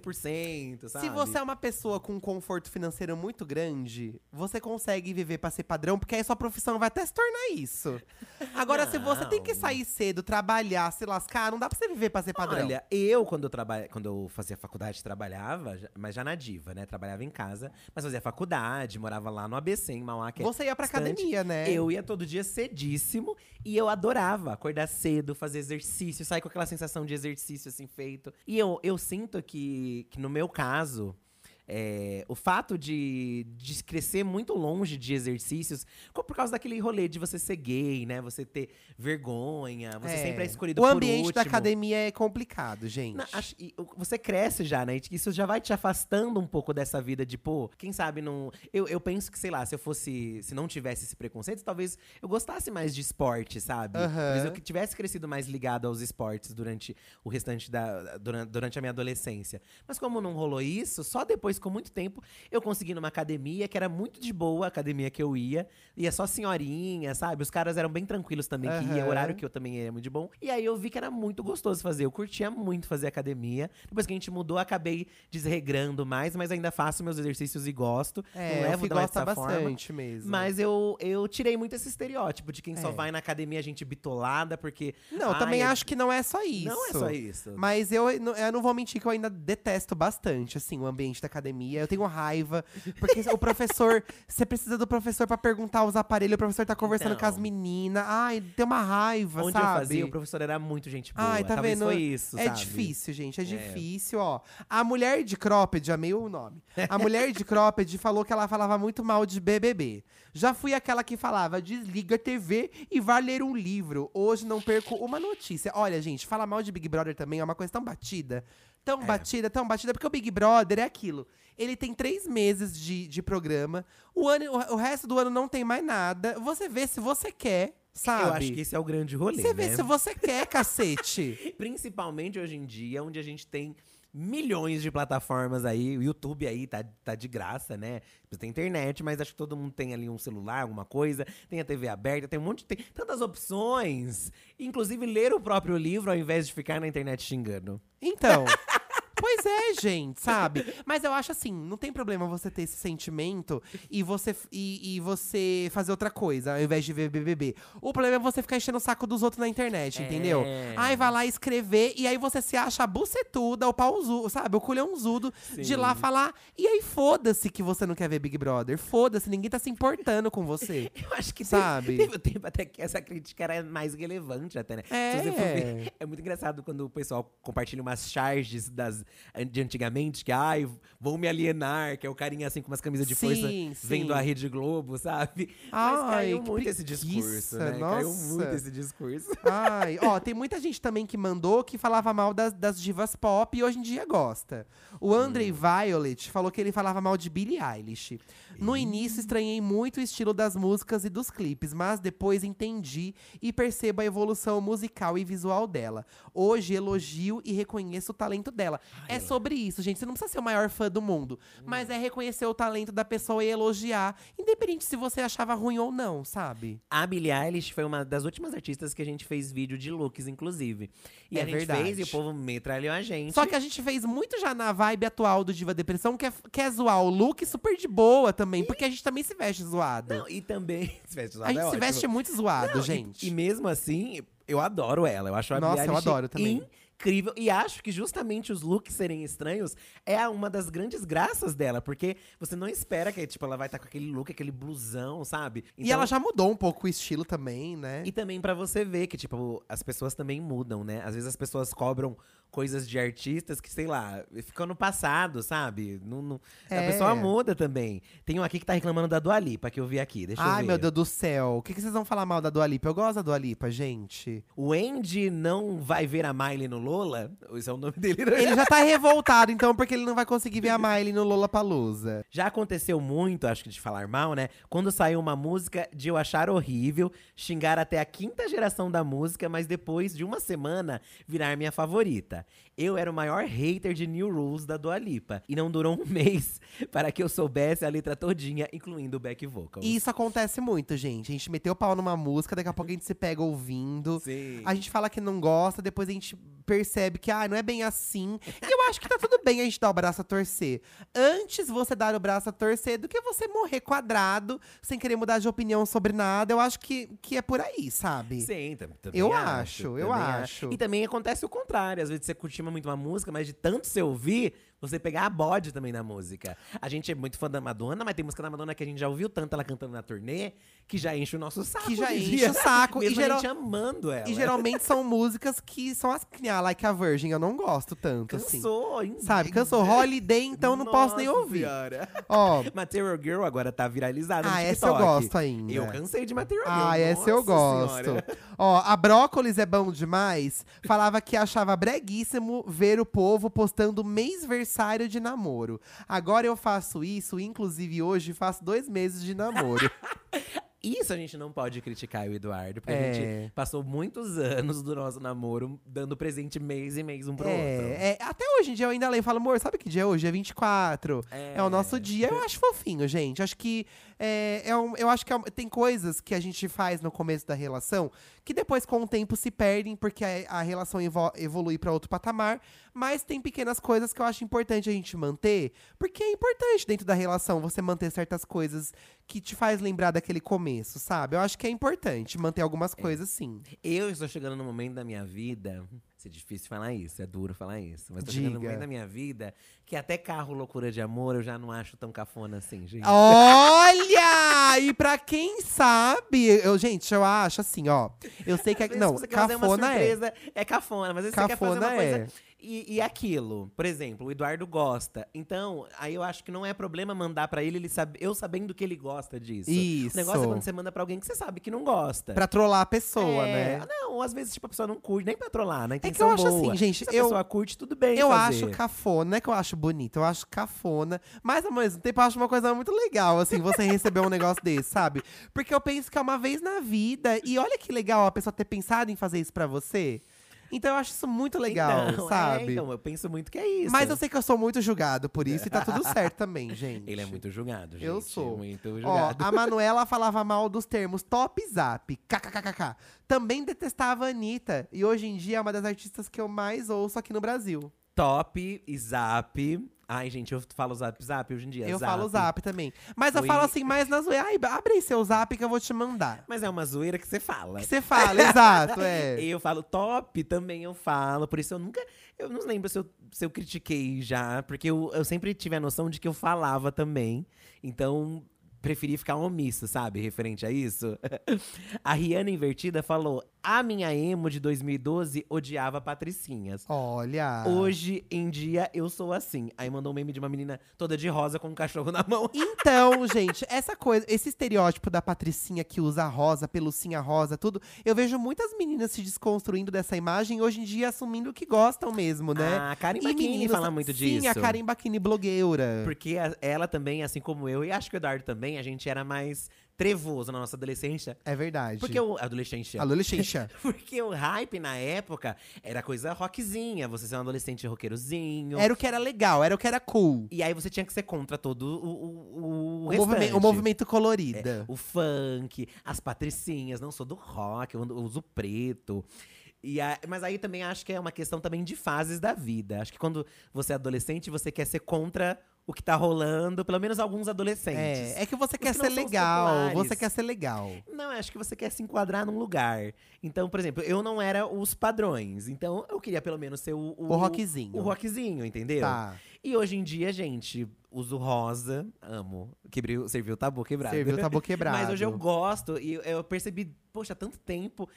sabe? Se você é uma pessoa com um conforto financeiro muito grande, você consegue viver pra ser padrão, porque aí sua profissão vai até se tornar isso. Agora, se você tem que sair cedo, trabalhar, se lascar, não dá pra você viver pra ser padrão. Olha, eu, quando eu, traba... quando eu fazia faculdade, trabalhava, mas já na diva, né? Trabalhava em casa, mas fazia faculdade, morava lá no ABC, em Mauá, que é você ia pra distante. academia, né? Eu ia todo dia cedíssimo e eu adorava acordar cedo, fazer exercício, sair com aquela sensação de exercício assim feito. E eu, eu sinto que, que no meu caso. É, o fato de, de crescer muito longe de exercícios, por causa daquele rolê de você ser gay, né? Você ter vergonha, você sempre é escolhido O por ambiente da academia é complicado, gente. Não, acho- e o- você cresce já, né? E Isso já vai te afastando um pouco dessa vida de, pô, quem sabe não. Eu, eu penso que, sei lá, se eu fosse. Se não tivesse esse preconceito, talvez eu gostasse mais de esporte, sabe? Aham. Talvez eu que tivesse crescido mais ligado aos esportes durante o restante da. Durante, durante a minha adolescência. Mas como não rolou isso, só depois, com muito tempo, eu consegui numa academia que era muito de boa, a academia que eu ia. Ia só senhorinha, sabe? Os caras eram bem tranquilos também, que ia, horário que eu também ia muito de bom. E aí eu vi que era muito gostoso fazer. Eu curtia muito fazer academia. Depois que a gente mudou, acabei desregrando mais, mas ainda faço meus exercícios e gosto. é, não o levo mais gosta dessa forma. bastante mesmo. Mas eu, eu tirei muito esse estereótipo de quem só É. vai na academia gente bitolada, porque. Não, ai, também é- acho que não é só isso. Não é só isso. Mas eu, eu não vou mentir que eu ainda detesto bastante, assim, o ambiente da academia. Eu tenho raiva, porque o professor… Você precisa do professor pra perguntar os aparelhos, o professor tá conversando Então. com as meninas. Ai, tem uma raiva, Onde sabe? eu fazia, o professor era muito gente boa. Ai, tá Talvez vendo? foi isso, é sabe? difícil, gente, é, difícil, ó. A mulher de cropped, amei o nome. A mulher de cropped falou que ela falava muito mal de BBB. Já fui aquela que falava, desliga a TV e vai ler um livro. Hoje não perco uma notícia. Olha, gente, falar mal de Big Brother também é uma coisa tão batida. Tão É. batida, tão batida, porque o Big Brother é aquilo. Ele tem três meses de, de programa. O, ano, o, o resto do ano não tem mais nada. Você vê se você quer, sabe? Eu acho que esse é o grande rolê, Você vê né? se você quer, cacete. Principalmente hoje em dia, onde a gente tem milhões de plataformas aí. O YouTube aí tá, tá de graça, né? Tem internet, mas acho que todo mundo tem ali um celular, alguma coisa. Tem a TV aberta, tem um monte de. Tem tantas opções. Inclusive, ler o próprio livro ao invés de ficar na internet xingando. Então. Pois é, gente, sabe? Mas eu acho assim, não tem problema você ter esse sentimento e você, e, e você fazer outra coisa, ao invés de ver BBB. O problema é você ficar enchendo o saco dos outros na internet, É. entendeu? Aí vai lá escrever e aí você se acha a bucetuda, o pauzudo, sabe? O culhãozudo de lá falar. E aí foda-se que você não quer ver Big Brother. Foda-se, ninguém tá se importando com você. Eu acho que Sabe? Teve, teve um tempo até que essa crítica era mais relevante, até, né? É. Ver, é muito engraçado quando o pessoal compartilha umas charges das, de antigamente, que ai, vão me alienar, que é o carinha assim com umas camisas de força Sim, vendo sim. a Rede Globo, sabe? Mas Ai, caiu que muito esse discurso, né? Caiu nossa. muito esse discurso. Ai, ó, tem muita gente também que mandou que falava mal das, das divas pop e hoje em dia gosta. O Andrei Hum. Violet falou que ele falava mal de Billie Eilish. No início estranhei muito o estilo das músicas e dos clipes, mas depois entendi e percebo a evolução musical e visual dela. Hoje elogio e reconheço o talento dela. É sobre isso, gente. Você não precisa ser o maior fã do mundo, mas é reconhecer o talento da pessoa e elogiar, independente se você achava ruim ou não, sabe? A Billie Eilish foi uma das últimas artistas que a gente fez vídeo de looks, inclusive. E É a gente verdade. fez e o povo metralhou a gente. Só que a gente fez muito já na vibe atual do Diva Depressão, que é, que é zoar o look super de boa também, porque a gente também se veste zoado. Não, e também. se veste a gente é se ótimo. veste muito zoado, Não, e- gente. E, mesmo assim, eu adoro ela. Eu acho a Nossa, Billie eu Eilish adoro também. Incrível. E acho que justamente os looks serem estranhos é uma das grandes graças dela. Porque você não espera que tipo, ela vai estar com aquele look, aquele blusão, sabe? e Então- ela já mudou um pouco o estilo também, né? E também pra você ver que, tipo, as pessoas também mudam, né? Às vezes as pessoas cobram coisas de artistas que, sei lá, ficam no passado, sabe? Não, não- É. A pessoa muda também. Tem um aqui que tá reclamando da Dua Lipa, que eu vi aqui. Deixa eu Ai, ver. meu Deus do céu. O que, que vocês vão falar mal da Dua Lipa? Eu gosto da Dua Lipa, gente. O Andy não vai ver a Miley no Lola? Esse é o nome dele, né? Ele já tá revoltado, então, porque ele não vai conseguir ver a Miley no Lollapalooza. Já aconteceu muito, acho que de falar mal, né? Quando saiu uma música de eu achar horrível, xingar até a quinta geração da música, mas depois de uma semana virar minha favorita. Eu era o maior hater de New Rules da Dua Lipa. E não durou um mês para que eu soubesse a letra todinha, incluindo o back vocal. E isso acontece muito, gente. A gente meteu o pau numa música, daqui a pouco a gente se pega ouvindo. Sim. A gente fala que não gosta, depois a gente percebe que, ah, não é bem assim. E eu acho que tá tudo bem a gente dar o braço a torcer. Antes você dar o braço a torcer do que você morrer quadrado, sem querer mudar de opinião sobre nada. Eu acho que, que é por aí, sabe? Sim, tam- também Eu acho, eu acho. E também acontece o contrário. Às vezes você curte muito uma música, mas de tanto você ouvir, você pegar a bode também da música. A gente é muito fã da Madonna, mas tem música da Madonna que a gente já ouviu tanto ela cantando na turnê, que já enche o nosso saco. Que já enche o saco. E Mesmo geral- a gente amando ela. E geralmente são músicas que são as que nem a Like a Virgin, eu não gosto tanto, assim. Cansou, hein? Sabe, cansou. Holiday, então não posso nem Nossa ouvir. Senhora. Ó, Material Girl agora tá viralizada no ah, essa eu gosto ainda. Eu cansei de Material Girl. Ah, essa eu nossa gosto. senhora. Ó, a Brócolis é bom demais. Falava que achava breguíssimo ver o povo postando mêsversário de namoro. Agora eu faço isso, inclusive hoje faço dois meses de namoro. Isso a gente não pode criticar o Eduardo, porque a É. gente passou muitos anos do nosso namoro dando presente mês e mês um pro outro. é, é, até hoje em dia eu ainda lembro, falo, amor, sabe que dia é hoje? É 24. É, o nosso dia. Eu acho fofinho, gente. Acho que é, é um- eu acho que é tem coisas que a gente faz no começo da relação que depois, com o tempo, se perdem, porque a, a relação evo- evolui para outro patamar. Mas tem pequenas coisas que eu acho importante a gente manter, porque é importante dentro da relação você manter certas coisas que te faz lembrar daquele começo, sabe? Eu acho que é importante manter algumas coisas, sim. Eu estou chegando no momento da minha vida. É difícil falar isso, é duro falar isso. Mas estou chegando no Diga. momento da minha vida que até carro loucura de amor eu já não acho tão cafona assim, gente. Olha! E pra quem sabe, eu, gente, eu acho assim, ó. Eu sei que é, não, cafona é. é cafona, mas você quer fazer uma coisa é. E, e aquilo, por exemplo, o Eduardo gosta. Então, aí eu acho que não é problema mandar pra ele, ele sabe, eu sabendo que ele gosta disso. Isso. O negócio é quando você manda pra alguém que você sabe que não gosta. Pra trollar a pessoa, É, né? Não, às vezes, tipo, a pessoa não curte, nem pra trollar, na É que eu acho boa. assim, gente, Se a eu- pessoa curte, tudo bem Eu fazer. acho cafona, não é que eu acho bonito, eu acho cafona. Mas ao mesmo tempo eu acho uma coisa muito legal, assim, você receber um negócio desse, sabe? Porque eu penso que é uma vez na vida. E olha que legal a pessoa ter pensado em fazer isso pra você. Então eu acho isso muito legal, Então, é, sabe? então, eu penso muito que é isso. Mas eu sei que eu sou muito julgado por isso e tá tudo certo também, gente. Ele é muito julgado, gente. Eu sou. Muito Ó, julgado. a Manuela falava mal dos termos top zap, kkkk. Também detestava a Anitta. E hoje em dia é uma das artistas que eu mais ouço aqui no Brasil. Top e zap. Ai, gente, eu falo zap zap hoje em dia. eu zap. falo zap também. Mas eu falo assim, mais na zoeira. Ai, abre aí seu zap que eu vou te mandar. Mas é uma zoeira que você fala. Que você fala, exato, é. Eu falo top, também eu falo. Por isso eu nunca. Eu não lembro se eu, se eu critiquei já, porque eu, eu sempre tive a noção de que eu falava também. Então. Preferi ficar omisso, sabe? Referente a isso. a Rihanna Invertida falou: A minha emo de 2012 odiava patricinhas. Olha. Hoje em dia eu sou assim. Aí mandou um meme de uma menina toda de rosa com um cachorro na mão. Então, gente, essa coisa, esse estereótipo da patricinha que usa rosa, pelucinha rosa, tudo, eu vejo muitas meninas se desconstruindo dessa imagem hoje em dia assumindo que gostam mesmo, né? A Karen Bakini fala muito sim, disso. a Karen Bakini blogueira. Porque ela também, assim como eu, e acho que o Eduardo também, a gente era mais trevoso na nossa adolescência. É verdade. Porque o. Adolescência. Adolescência. Porque o hype na época era coisa rockzinha, você ser um adolescente roqueirozinho. Era o que era legal, era o que era cool. E aí você tinha que ser contra todo o, o, o, O, movimento, o movimento colorida. O funk, as patricinhas, não sou do rock, eu ando- eu uso preto. E a- mas aí também acho que é uma questão também de fases da vida. Acho que quando você é adolescente, você quer ser contra o que tá rolando, pelo menos alguns adolescentes. É, é que você quer que ser legal. Você quer ser legal. Não, acho que você quer se enquadrar num lugar. Então, por exemplo, eu não era os padrões. Então, eu queria pelo menos ser o… O rockzinho. O rockzinho, entendeu? Tá. E hoje em dia, gente, uso rosa. Amo. Quebrei, o- serviu o tabu quebrado. Serviu, tabu quebrado. Mas hoje eu gosto e eu- percebi, poxa, há tanto tempo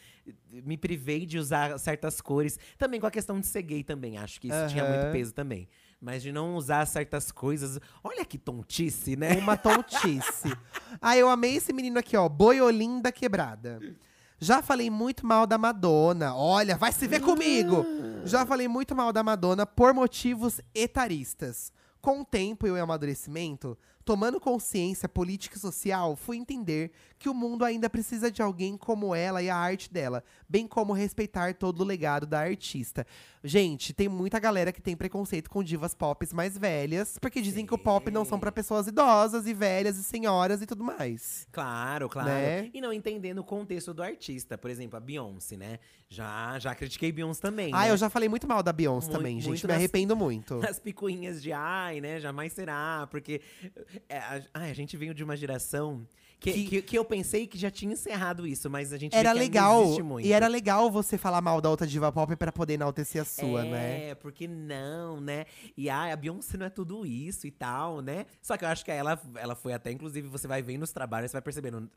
me privei de usar certas cores. Também com a questão de ser gay também, acho que isso tinha Aham. muito peso também. Mas de não usar certas coisas. Olha que tontice, né? Uma tontice. ah, eu amei esse menino aqui, ó. Boiolinda quebrada. Já falei muito mal da Madonna. Olha, vai se ver comigo! Já falei muito mal da Madonna por motivos etaristas. Com o tempo e o amadurecimento, tomando consciência política e social, fui entender que o mundo ainda precisa de alguém como ela e a arte dela, bem como respeitar todo o legado da artista. Gente, tem muita galera que tem preconceito com divas pop mais velhas, porque dizem que o pop não são pra pessoas idosas e velhas e senhoras e tudo mais. Claro, claro. Né? E não entendendo o contexto do artista. Por exemplo, a Beyoncé, né? Já, já critiquei Beyoncé também. Ah, né? eu já falei muito mal da Beyoncé Muito- também, gente. muito Me arrependo muito. As picuinhas de ai, né? Jamais será. Porque é, a, ai, a gente veio de uma geração que, Que- que, que eu pensei que já tinha encerrado isso, mas a gente Era legal. E era legal você falar mal da outra diva pop pra poder enaltecer a sua, é, né? porque não, né? E ai, a Beyoncé não é tudo isso e tal, né? Só que eu acho que ela, ela foi até, inclusive, você vai vendo os trabalhos, você vai percebendo.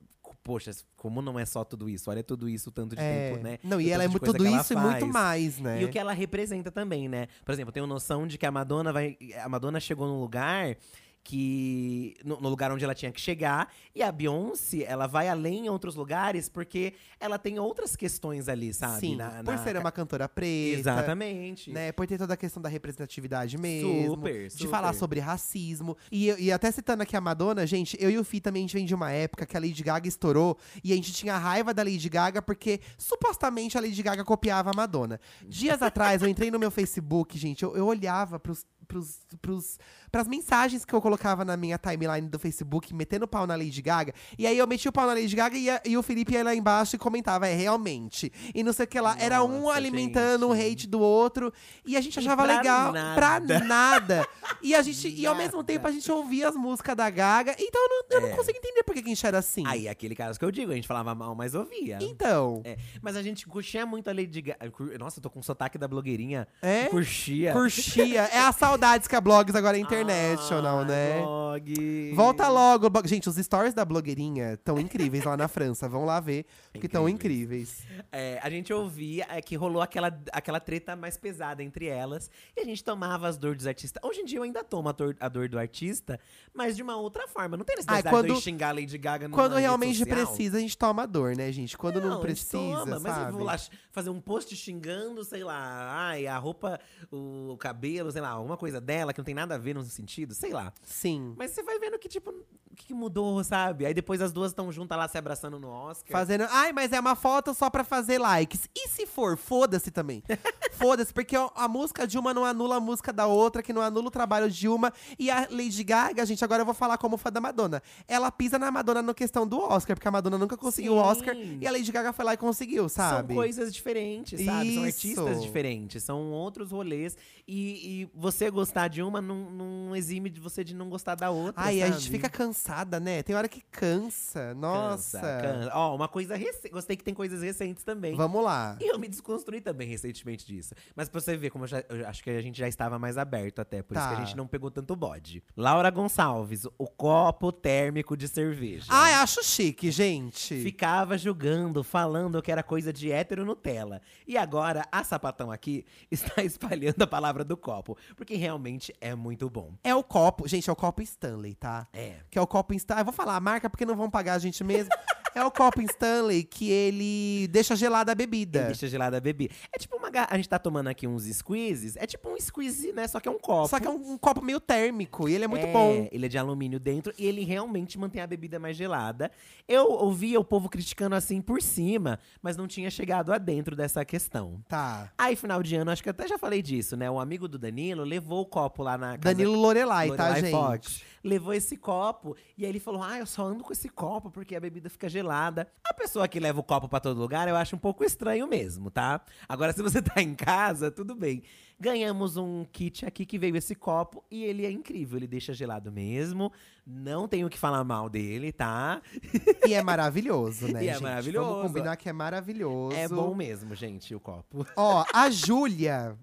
Poxa, como não é só tudo isso? Olha tudo isso, tanto de É. tempo, né? Não, e ela é tudo isso e muito mais, né? E o que ela representa também, né? Por exemplo, eu tenho noção de que a Madonna vai. A Madonna chegou num lugar que. No, no lugar onde ela tinha que chegar. E a Beyoncé, ela vai além em outros lugares porque ela tem outras questões ali, sabe? Sim, Na- por na- ser uma cantora preta. Exatamente. Né, por ter toda a questão da representatividade mesmo. Super, De super. falar sobre racismo. E, e até citando aqui a Madonna, gente, eu e o Fih também a gente vem de uma época que a Lady Gaga estourou e a gente tinha raiva da Lady Gaga porque supostamente a Lady Gaga copiava a Madonna. Dias atrás eu entrei no meu Facebook, gente, eu, eu olhava pros. Pros, pros, pras mensagens que eu colocava na minha timeline do Facebook, metendo pau na Lady Gaga. E aí eu meti o pau na Lady Gaga e, a- e o Felipe ia lá embaixo e comentava, é, realmente. E não sei o que lá. Era um Nossa, alimentando o gente. hate do outro. E a gente achava pra legal pra nada. nada. E a gente, e ao mesmo Nada. tempo a gente ouvia as músicas da Gaga. Então eu não, eu É. não consigo entender por que a gente era assim. Aí, aquele caso que eu digo, a gente falava mal, mas ouvia. Então, É, mas a gente curtia muito a Lady Gaga. Nossa, eu tô com o sotaque da blogueirinha. É? Curtia. curtia. É as saudades que a Blogs agora é international, né? Blog. Volta logo. Gente, os stories da blogueirinha estão incríveis lá na França. Vão lá ver, porque estão incríveis. É, a gente ouvia é, que rolou aquela, aquela treta mais pesada entre elas. E a gente tomava as dores dos artistas. Hoje em dia eu ainda tomo a dor, a dor do artista, mas de uma outra forma. Não tem necessidade Ai, quando- de xingar a Lady Gaga numa Quando realmente social. precisa, a gente toma dor, né, gente? Quando não, a gente precisa, toma, mas eu sabe? vou lá fazer um post xingando, sei lá, ai, a roupa, o cabelo, sei lá, alguma coisa dela que não tem nada a ver no sentido, sei lá. Sim. Mas você vai vendo que, tipo, que, que mudou, sabe? Aí depois as duas estão juntas lá se abraçando no Oscar. Fazendo. Ai, mas é uma foto só pra fazer likes. E se for? Foda-se também. Foda-se, porque a, a música de uma não anula a música da outra, que não anula o trabalho de uma. E a Lady Gaga, gente, agora eu vou falar como fã da Madonna. Ela pisa na Madonna na questão do Oscar, porque a Madonna nunca conseguiu o. Oscar e a Lady Gaga foi lá e conseguiu, sabe? São coisas diferentes, sabe? São Isso. artistas diferentes, são outros rolês. E, e você gostar de uma não, não exime de você de não gostar da outra. Ai, a sabe? gente fica cansada, né? Tem hora que cansa. Nossa. Cansa, cansa. Ó, uma coisa recente. Gostei que tem coisas recentes também. Vamos lá. E eu me desconstruí também recentemente disso. Mas pra você ver como eu, já- eu acho que a gente já estava mais aberto até. Por isso Tá. que a gente não pegou tanto bode. Laura Gonçalves, o copo térmico de cerveja. Ai, acho chique, gente. Ficava julgando, falando que era coisa de hétero Nutella. E agora, a sapatão aqui está espalhando a palavra do copo. Porque realmente é muito bom. É o copo. Gente, é o copo Stanley, tá? É. Que é o copo Stanley. Eu vou falar a marca porque não vão pagar a gente mesmo. é o copo Stanley que ele deixa gelada a bebida. Deixa gelada a bebida. É tipo uma. A gente tá tomando aqui uns squeezes. É tipo um squeeze, né? Só que é um copo. Só que é um, um copo meio térmico e ele é muito É, bom. Ele é de alumínio dentro e ele realmente mantém a bebida mais gelada. Eu ouvia o povo criticando assim por cima, mas não tinha chegado adentro dessa questão. Tá. Aí, final de ano, acho que até já falei disso, né? O amigo do Danilo levou o copo lá na casa Danilo Lorelai, tá, Lorelai gente? Levou esse copo e aí ele falou: Ah, eu só ando com esse copo porque a bebida fica gelada. A pessoa que leva o copo pra todo lugar, eu acho um pouco estranho mesmo, tá? Agora, se você tá em casa, tudo bem. Ganhamos um kit aqui que veio esse copo e ele é incrível. Ele deixa gelado mesmo. Não tenho que falar mal dele, tá? E é maravilhoso, né, E é gente? maravilhoso. Vamos combinar que é maravilhoso. É bom mesmo, gente, o copo. Ó, a Júlia,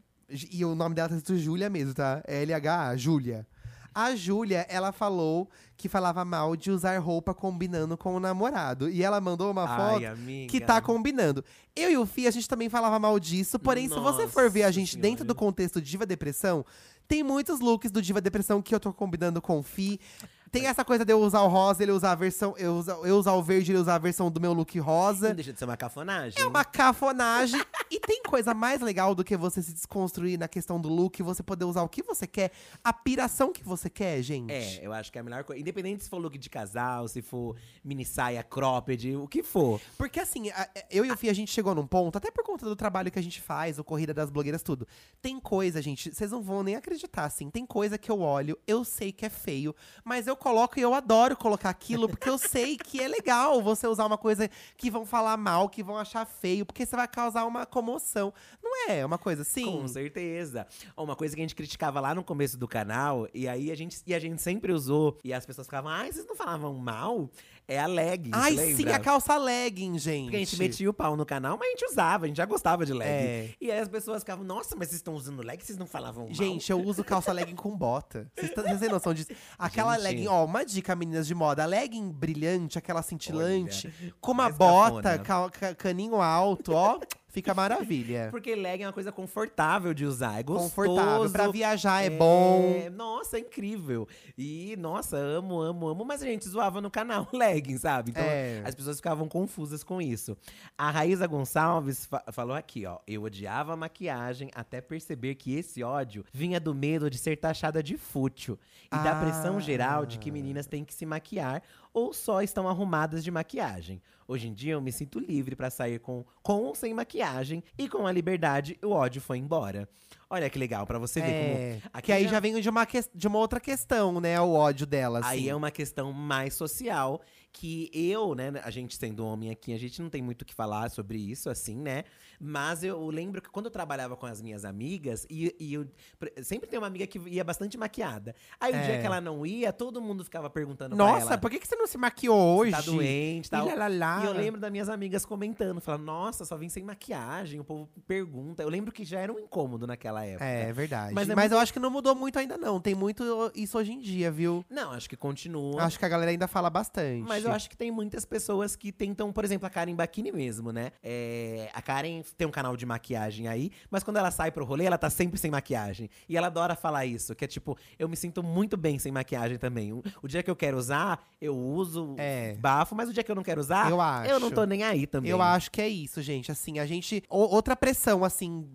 e o nome dela tá escrito Júlia mesmo, tá? L-H-A, Júlia. A Júlia, ela falou que falava mal de usar roupa combinando com o namorado. E ela mandou uma foto amiga. que tá combinando. Eu e o Fih, a gente também falava mal disso. Porém, se você for ver a Nossa gente Senhora. dentro do contexto Diva Depressão, tem muitos looks do Diva Depressão que eu tô combinando com o Fih. Tem essa coisa de eu usar o rosa, ele usar a versão. Eu usar, eu usar o verde, ele usar a versão do meu look rosa. Não deixa de ser uma cafonagem. É uma cafonagem. e tem coisa mais legal do que você se desconstruir na questão do look, você poder usar o que você quer, a piração que você quer, gente. É, eu acho que é a melhor coisa. Independente se for look de casal, se for mini saia, cropped, o que for. Porque assim, a- eu e o Fih, a gente chegou num ponto, até por conta do trabalho que a gente faz, o Corrida das Blogueiras, tudo. Tem coisa, gente, vocês não vão nem acreditar, assim. Tem coisa que eu olho, eu sei que é feio, mas eu coloco e eu adoro colocar aquilo, porque eu sei que é legal você usar uma coisa que vão falar mal, que vão achar feio, porque você vai causar uma comoção. Não é uma coisa assim? Com certeza. Uma coisa que a gente criticava lá no começo do canal, e aí a gente, e a gente sempre usou, e as pessoas ficavam, ai, vocês não falavam mal? É a legging, Ai, lembra? sim, a calça legging, gente. Porque a gente metia o pau no canal, mas a gente usava, a gente já gostava de legging. É. E aí as pessoas ficavam, nossa, mas vocês estão usando legging, vocês não falavam mal? Gente, eu uso calça legging com bota. Vocês tão- vocês têm noção disso? Aquela Gente. legging, ó, uma dica, meninas de moda. A legging brilhante, aquela cintilante, com uma bota, ca- caninho alto, ó, fica maravilha. Porque legging é uma coisa confortável de usar, é gostoso. Confortável. Pra viajar é, bom. Nossa, é incrível. E, nossa, amo, amo, amo. Mas a gente zoava no canal legging, sabe? Então É. as pessoas ficavam confusas com isso. A Raíza Gonçalves fa- falou aqui, ó. Eu odiava a maquiagem até perceber que esse ódio vinha do medo de ser taxada de fútil. E da pressão Ah. geral de que meninas têm que se maquiar ou só estão arrumadas de maquiagem. Hoje em dia eu me sinto livre pra sair com, com ou sem maquiagem e com a liberdade o ódio foi embora. Olha que legal, pra você ver É, como. aqui que aí já vem de uma, ques- de uma outra questão, né? O ódio dela, assim. Aí é uma questão mais social que eu, né, a gente sendo homem aqui, a gente não tem muito o que falar sobre isso, assim, né? Mas eu lembro que quando eu trabalhava com as minhas amigas, e, e eu pre- sempre tem uma amiga que ia bastante maquiada. Aí o É. dia que ela não ia, todo mundo ficava perguntando pra Nossa, ela. por que, que você não se maquiou hoje? Tá doente, tal. E, lá, lá. E eu lembro das minhas amigas comentando, falando, nossa, só vim sem maquiagem, o povo pergunta. Eu lembro que já era um incômodo naquela época. É, verdade. Mas Mas, é eu acho que não mudou muito ainda, não. Tem muito isso hoje em dia, viu? Não, acho que continua. Acho que a galera ainda fala bastante. Mas eu acho que tem muitas pessoas que tentam, por exemplo, a Karen Bakini mesmo, né? É, a Karen tem um canal de maquiagem aí, mas quando ela sai pro rolê, ela tá sempre sem maquiagem. E ela adora falar isso, que é tipo, eu me sinto muito bem sem maquiagem também. O, o dia que eu quero usar, eu uso É. bafo, mas o dia que eu não quero usar, Eu acho. eu não tô nem aí também. Eu acho que é isso, gente. Assim, a gente. o- outra pressão, assim,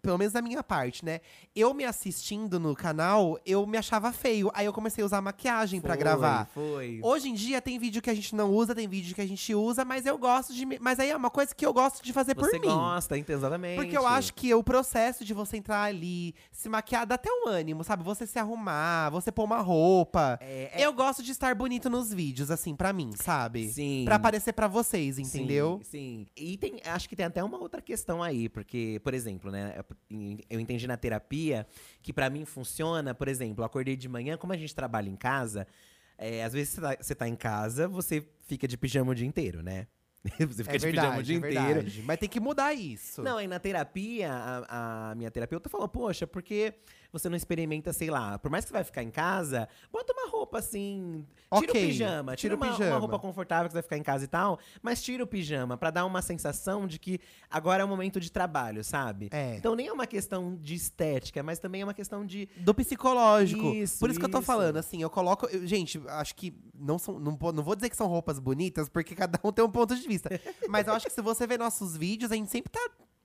pelo menos da minha parte, né? Eu me assistindo no canal, eu me achava feio. Aí eu comecei a usar maquiagem pra Foi, gravar. Foi. Hoje em dia tem vídeo que a gente não usa, tem vídeo que a gente usa, mas eu gosto de. Mas aí é uma coisa que eu gosto de fazer Você por mim. gosta, então, exatamente. Porque eu acho que o processo de você entrar ali, se maquiar, dá até um ânimo, sabe? Você se arrumar, você pôr uma roupa. É, é- Eu gosto de estar bonito nos vídeos, assim, pra mim, sabe? Sim. Pra aparecer pra vocês, entendeu? Sim, sim. E tem, acho que tem até uma outra questão aí, porque, por exemplo, né, eu entendi na terapia que pra mim funciona, por exemplo, eu acordei de manhã, como a gente trabalha em casa, é, às vezes você tá, tá em casa, você fica de pijama o dia inteiro, né? você fica É de pijama o verdade, dia é inteiro. verdade. Mas tem que mudar isso. Não, aí na terapia, a, a minha terapeuta falou, poxa, porque você não experimenta, sei lá, por mais que você vai ficar em casa, bota uma roupa assim, tira Ok, o pijama, tira tira, uma, uma pijama. roupa confortável que você vai ficar em casa e tal, mas tira o pijama pra dar uma sensação de que agora é o momento de trabalho, sabe? É. Então nem é uma questão de estética, mas também é uma questão de Do psicológico. Isso, Por isso que eu tô isso. falando, assim, eu coloco. eu- gente, acho que não são. Não, não vou dizer que são roupas bonitas, porque cada um tem um ponto de vista. Mas eu acho que se você ver nossos vídeos, a gente sempre tá.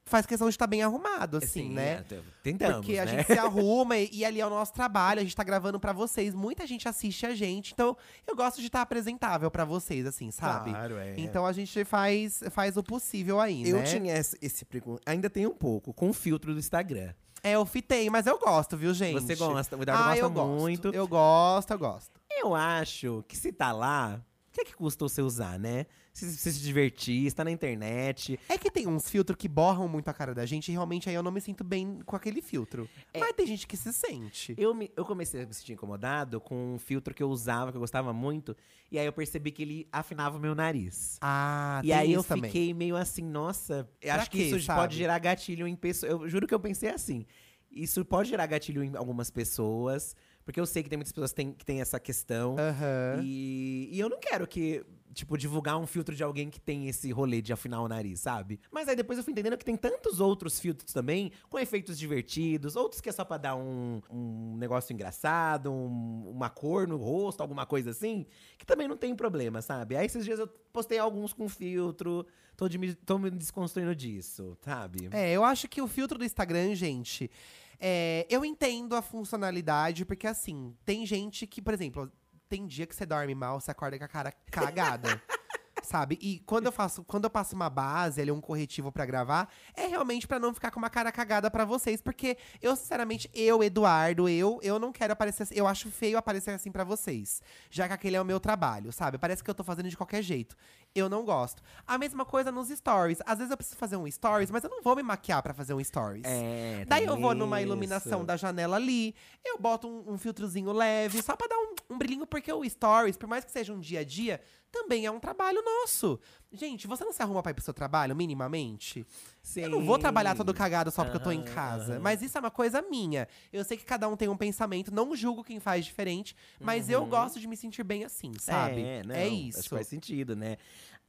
Faz questão de estar bem arrumado, assim, né? é, Tentamos, Porque a né? gente se arruma e, e ali é o nosso trabalho, a gente tá gravando pra vocês. Muita gente assiste a gente, então eu gosto de estar apresentável pra vocês, assim, sabe? Claro, é. Então a gente faz, faz o possível aí, eu né? tinha esse, esse ainda tem um pouco, com o filtro do Instagram. É, eu fitei, mas eu gosto, viu, gente? Você gosta, o Eduardo ah, gosta eu gosto. muito. Eu gosto, eu gosto. Eu acho que se tá lá, que é que custa você usar, né? Se você se divertir, está na internet. É que tem uns filtros que borram muito a cara da gente e realmente aí eu não me sinto bem com aquele filtro. É. Mas tem gente que se sente. Eu, me- eu comecei a me sentir incomodado com um filtro que eu usava, que eu gostava muito. E aí eu percebi que ele afinava o meu nariz. Ah, e tem aí eu isso também. fiquei meio assim, nossa, eu acho que quê, isso sabe? pode gerar gatilho em pessoas. Eu juro que eu pensei assim. Isso pode gerar gatilho em algumas pessoas, porque eu sei que tem muitas pessoas que têm, que têm essa questão. Aham. E, e eu não quero que, tipo, divulgar um filtro de alguém que tem esse rolê de afinar o nariz, sabe? Mas aí depois eu fui entendendo que tem tantos outros filtros também, com efeitos divertidos, outros que é só pra dar um, um negócio engraçado, um- uma cor no rosto, alguma coisa assim, que também não tem problema, sabe? Aí esses dias eu postei alguns com filtro, tô, de, tô me desconstruindo disso, sabe? É, eu acho que o filtro do Instagram, gente, é, eu entendo a funcionalidade, porque assim, tem gente que, por exemplo, tem dia que você dorme mal, você acorda com a cara cagada. Sabe? E quando eu faço, quando eu passo uma base, ali um corretivo pra gravar, é realmente pra não ficar com uma cara cagada pra vocês, porque eu sinceramente, eu, Eduardo, eu, eu não quero aparecer eu acho feio aparecer assim pra vocês, já que aquele é o meu trabalho, sabe? Parece que eu tô fazendo de qualquer jeito. Eu não gosto. A mesma coisa nos stories. Às vezes eu preciso fazer um stories, mas eu não vou me maquiar pra fazer um stories. É, Daí eu vou numa isso. iluminação da janela ali, eu boto um, um filtrozinho leve, só pra dar um, um brilhinho, porque o stories, por mais que seja um dia a dia, também é um trabalho nosso. Gente, você não se arruma pra ir pro seu trabalho, minimamente? Eu não vou trabalhar todo cagado só porque eu tô em casa. Mas isso é uma coisa minha. Eu sei que cada um tem um pensamento, não julgo quem faz diferente, mas eu gosto de me sentir bem assim, sabe? Uhum. É, não, é Acho isso. que faz sentido, né?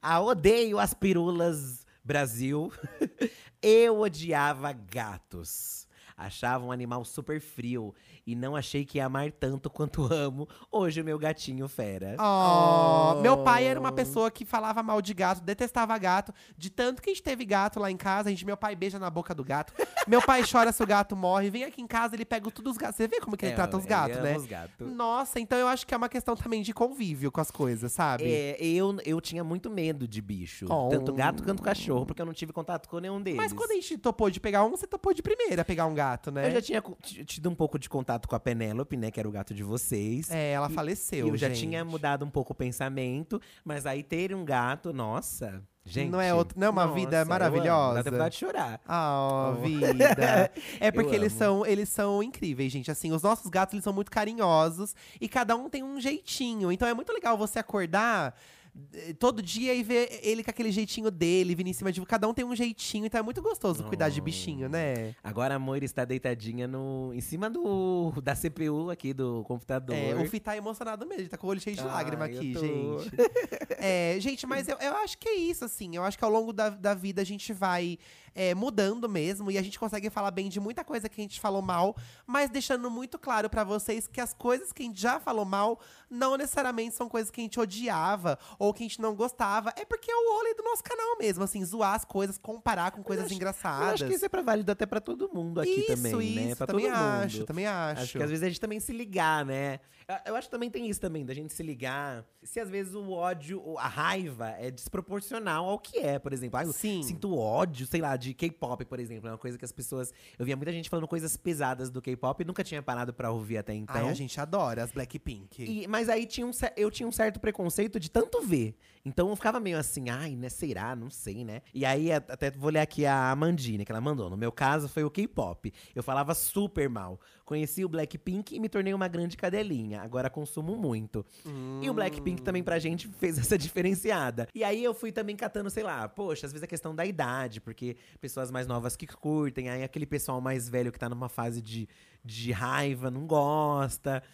Ah, odeio as pirulas Brasil. Eu odiava gatos. Achava um animal super frio e não achei que ia amar tanto quanto amo hoje o meu gatinho fera. Oh, Meu pai era uma Oh. pessoa que falava mal de gato, detestava gato. De tanto que a gente teve gato lá em casa, a gente, meu pai beija na boca do gato. meu pai chora se o gato morre. Vem aqui em casa, ele pega tudo os gatos. Você vê como que ele É, trata os gatos, né? os gatos. Nossa, então eu acho que é uma questão também de convívio com as coisas, sabe? É, eu, eu tinha muito medo de bicho. Oh. Tanto gato quanto cachorro, porque eu não tive contato com nenhum deles. Mas quando a gente topou de pegar um, você topou de primeira pegar um gato, né? Eu já tinha tido um pouco de contato com a Penélope, né? Que era o gato de vocês. É, ela E- faleceu, E eu já gente. tinha mudado um pouco o pensamento, mas aí ter um gato, nossa, gente. Não é outro- não é uma nossa, vida maravilhosa? Dá vontade de chorar. Ah, Oh. vida. É porque eles são, eles são incríveis, gente. Assim, os nossos gatos, eles são muito carinhosos. E cada um tem um jeitinho. Então é muito legal você acordar todo dia e ver ele com aquele jeitinho dele, vindo em cima de... Cada um tem um jeitinho. Então é muito gostoso cuidar de Oh. bichinho, né? Agora a Moira está deitadinha no, em cima do, da CPU aqui do computador. É, o Fih tá emocionado mesmo. Ele tá com o olho cheio de Ai, lágrima aqui, tô. gente. É, gente, mas eu, eu acho que é isso, assim. Eu acho que ao longo da, da vida a gente vai é, mudando mesmo. E a gente consegue falar bem de muita coisa que a gente falou mal. Mas deixando muito claro pra vocês que as coisas que a gente já falou mal não necessariamente são coisas que a gente odiava ou que a gente não gostava. É porque é o rolê do nosso canal mesmo, assim. Zoar as coisas, comparar com coisas acho- Eu engraçadas. acho que isso é pra válido até pra todo mundo aqui isso, também, né? isso, Pra também todo mundo. acho, também acho. Acho que às vezes a gente também se ligar, né? Eu- Eu acho que também tem isso também, da gente se ligar. Se às vezes o ódio, a raiva é desproporcional ao que é, por exemplo. Ah, eu Sim. sinto ódio, sei lá, de K-pop, por exemplo. É uma coisa que as pessoas. Eu via muita gente falando coisas pesadas do K-pop e nunca tinha parado pra ouvir até então. Ai, a gente adora as Blackpink. E- mas aí tinha um, eu tinha um certo preconceito de tanto ver. Então eu ficava meio assim, ai, né, será? Não sei, né? E aí até vou ler aqui a Amandine, que ela mandou. No meu caso foi o K-pop. Eu falava super mal. Conheci o Blackpink e me tornei uma grande cadelinha. Agora consumo muito. E o Blackpink também pra gente fez essa diferenciada. E aí eu fui também catando, sei lá, poxa, às vezes a questão da idade, porque pessoas mais novas que curtem, aí aquele pessoal mais velho que tá numa fase de, de raiva não gosta.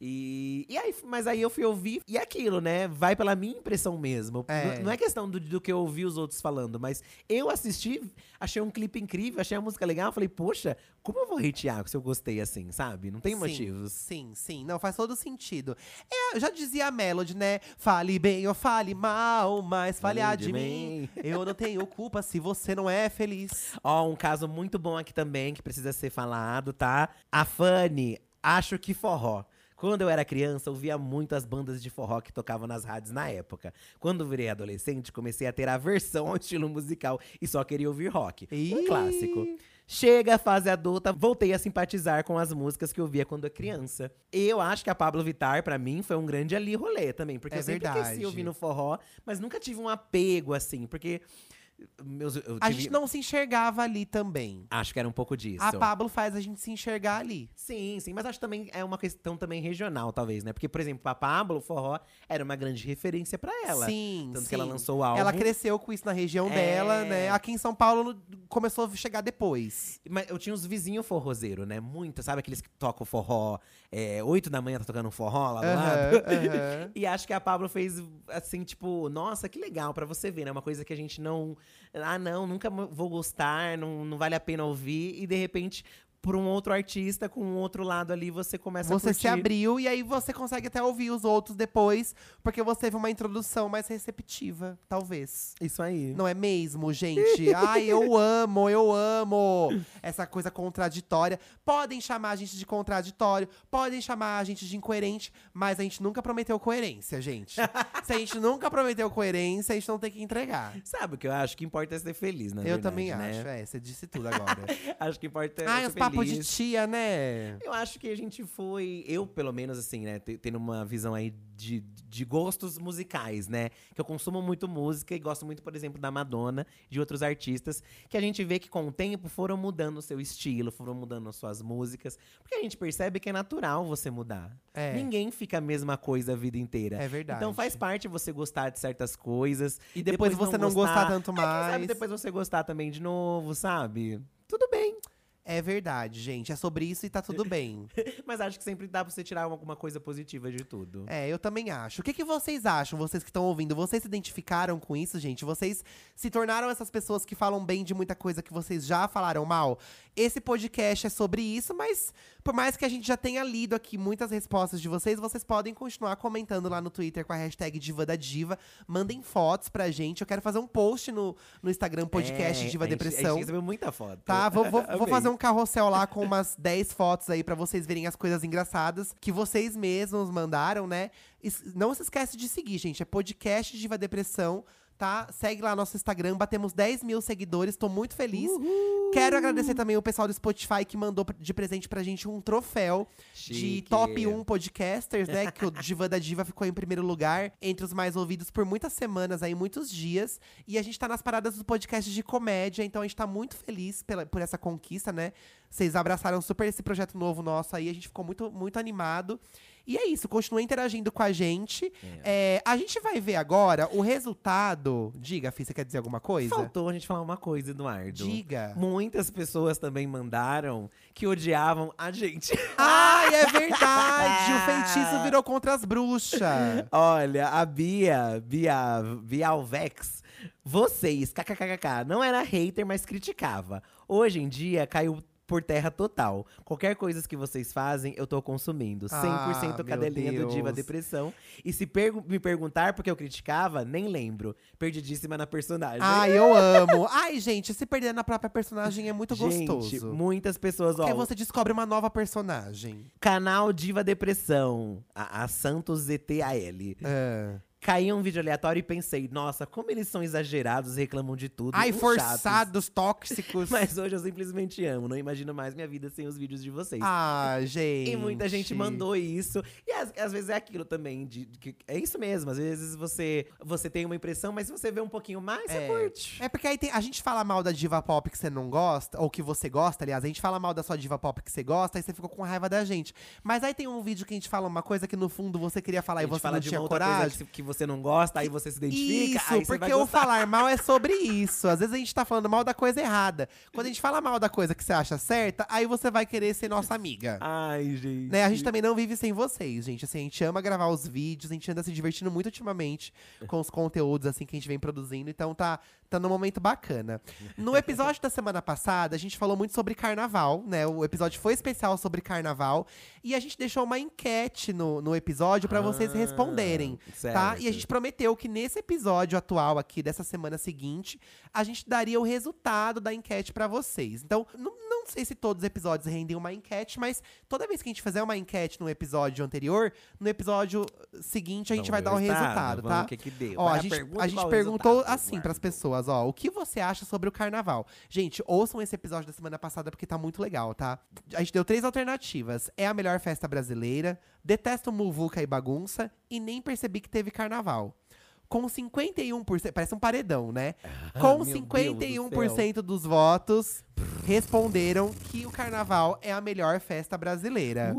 E, e aí, mas aí eu fui ouvir, e é aquilo, né? Vai pela minha impressão mesmo. É. Não, não é questão do, do que eu ouvi os outros falando, mas eu assisti, achei um clipe incrível, achei a música legal, falei, poxa, como eu vou hatear se eu gostei assim, sabe? Não tem Sim, motivos. Sim, sim. Não, faz todo sentido. É, eu já dizia a Melody, né? Fale bem ou fale mal, mas fale a de mim. Eu não tenho culpa se você não é feliz. Ó, um caso muito bom aqui também, que precisa ser falado, tá? A Fanny, acho que forró. Quando eu era criança, eu via muito as bandas de forró que tocavam nas rádios na época. Quando virei adolescente, comecei a ter aversão ao estilo musical e só queria ouvir rock. Um clássico. Chega a fase adulta, voltei a simpatizar com as músicas que eu via quando eu criança. Eu acho que a Pablo Vittar, pra mim, foi um grande ali rolê também. Porque É eu sempre verdade. cresci ouvindo forró, mas nunca tive um apego assim. Porque meus, eu A tive- gente não se enxergava ali também. Acho que era um pouco disso. A Pablo faz a gente se enxergar ali. Sim, sim, mas acho que também é uma questão também regional, talvez, né? Porque, por exemplo, a Pablo, o forró, era uma grande referência pra ela. Sim, Tanto sim. que ela lançou o álbum. Ela cresceu com isso na região É. dela, né? Aqui em São Paulo começou a chegar depois. Mas eu tinha os vizinhos forrozeiro, né? Muito, sabe? Aqueles que tocam forró, é, 8 da manhã tá tocando um forró lá do lado. Aham, aham. E acho que a Pablo fez assim, tipo, nossa, que legal pra você ver, né? Uma coisa que a gente não. Ah, não, nunca vou gostar, não, não vale a pena ouvir. E de repente, por um outro artista, com um outro lado ali, você começa a Você se abriu e aí você consegue até ouvir os outros depois, porque você teve uma introdução mais receptiva, talvez. Isso aí. Não é mesmo, gente? Ai, eu amo, eu amo essa coisa contraditória. Podem chamar a gente de contraditório, podem chamar a gente de incoerente, mas a gente nunca prometeu coerência, gente. Se a gente nunca prometeu coerência, a gente não tem que entregar. Sabe o que eu acho? Que importa é ser feliz, na eu verdade, também né? acho, é, você disse tudo agora. Acho que importa é Ai, ser os papos de tia, né? Eu acho que a gente foi, eu pelo menos assim, né, te- tendo uma visão aí de, de gostos musicais, né? Que eu consumo muito música e gosto muito, por exemplo, da Madonna, de outros artistas, que a gente vê que com o tempo foram mudando o seu estilo, foram mudando as suas músicas, porque a gente percebe que é natural você mudar. É. Ninguém fica a mesma coisa a vida inteira. É verdade. Então faz parte você gostar de certas coisas E depois você não gostar tanto É, quem mais. sabe depois você gostar também de novo, sabe? Tudo bem. É verdade, gente. É sobre isso e tá tudo bem. Mas acho que sempre dá pra você tirar alguma coisa positiva de tudo. É, eu também acho. O que, que vocês acham, vocês que estão ouvindo? Vocês se identificaram com isso, gente? Vocês se tornaram essas pessoas que falam bem de muita coisa que vocês já falaram mal? Esse podcast é sobre isso, mas por mais que a gente já tenha lido aqui muitas respostas de vocês, vocês podem continuar comentando lá no Twitter com a hashtag Diva da Diva. Mandem fotos pra gente. Eu quero fazer um post no, no Instagram, podcast É, Diva a gente- A Depressão. gente recebeu muita foto. Tá, vou, vou, vou fazer um carrossel lá com umas 10 fotos aí pra vocês verem as coisas engraçadas que vocês mesmos mandaram, né? Não se esquece de seguir, gente. É podcast Diva Depressão, tá? Segue lá nosso Instagram, batemos 10 mil seguidores, tô muito feliz. Quero agradecer também o pessoal do Spotify que mandou de presente pra gente um troféu de Chique. top 1 podcasters, né? Que o Diva da Diva ficou em primeiro lugar, entre os mais ouvidos por muitas semanas aí, muitos dias. E a gente tá nas paradas dos podcasts de comédia, então a gente tá muito feliz pela, por essa conquista, né? Vocês abraçaram super esse projeto novo nosso aí, a gente ficou muito, muito animado. E é isso, continue interagindo com a gente. É, a gente vai ver agora o resultado. Diga, Fih, você quer dizer alguma coisa? Faltou a gente falar uma coisa, Eduardo. Diga. Muitas pessoas também mandaram que odiavam a gente. Ai, é verdade! o feitiço virou contra as bruxas. Olha, a Bia, Bia, Bialvex, vocês, kkkk, não era hater, mas criticava. Hoje em dia caiu por terra total. Qualquer coisa que vocês fazem, eu tô consumindo. 100% Ah, cadelinha do Diva. Depressão. E se pergu- me perguntar porque eu criticava, nem lembro. Perdidíssima na personagem. Ai, eu amo. Ai, gente, se perder na própria personagem é muito Gente, gostoso. muitas pessoas, ó. Porque você descobre uma nova personagem. Canal Diva Depressão, a, a Santos ZTAL. É. Caiu um vídeo aleatório e pensei, nossa, como eles são exagerados reclamam de tudo. Ai, forçados, chatos. tóxicos. Mas hoje eu simplesmente amo. Não imagino mais minha vida sem os vídeos de vocês. Ah, gente. E muita gente mandou isso. E às, às vezes é aquilo também. De, que é isso mesmo. Às vezes você, você tem uma impressão, mas se você vê um pouquinho mais, você É. curte. É porque aí tem- a gente fala mal da diva pop que você não gosta, ou que você gosta, aliás, a gente fala mal da sua diva pop que você gosta, aí você ficou com raiva da gente. Mas aí tem um vídeo que a gente fala uma coisa que no fundo você queria falar e você fala não de tinha coragem. coisa que, que você não gosta, aí você se identifica. Isso, porque o falar mal é sobre isso. Às vezes a gente tá falando mal da coisa errada. Quando a gente fala mal da coisa que você acha certa, aí você vai querer ser nossa amiga. Ai, gente. Né, a gente também não vive sem vocês, gente. Assim, a gente ama gravar os vídeos, a gente anda se divertindo muito ultimamente com os conteúdos assim que a gente vem produzindo, então tá, tá num momento bacana. No episódio da semana passada, a gente falou muito sobre carnaval, né? O episódio foi especial sobre carnaval e a gente deixou uma enquete no, no episódio pra vocês Ah, responderem, tá? E a gente prometeu que nesse episódio atual aqui, dessa semana seguinte, a gente daria o resultado da enquete pra vocês. Então, não, não sei se todos os episódios rendem uma enquete, mas toda vez que a gente fizer uma enquete no episódio anterior, no episódio seguinte a gente vai dar o resultado, tá? O que que deu. Ó, a gente, a gente perguntou resultado, assim Eduardo? pras pessoas, ó, o que você acha sobre o carnaval? Gente, ouçam esse episódio da semana passada porque tá muito legal, tá? A gente deu três alternativas. É a melhor festa brasileira, detesto muvuca e bagunça e nem percebi que teve carnaval. Com 51%, parece um paredão, né? Com meu Deus do 51% dos votos responderam que o carnaval é a melhor festa brasileira.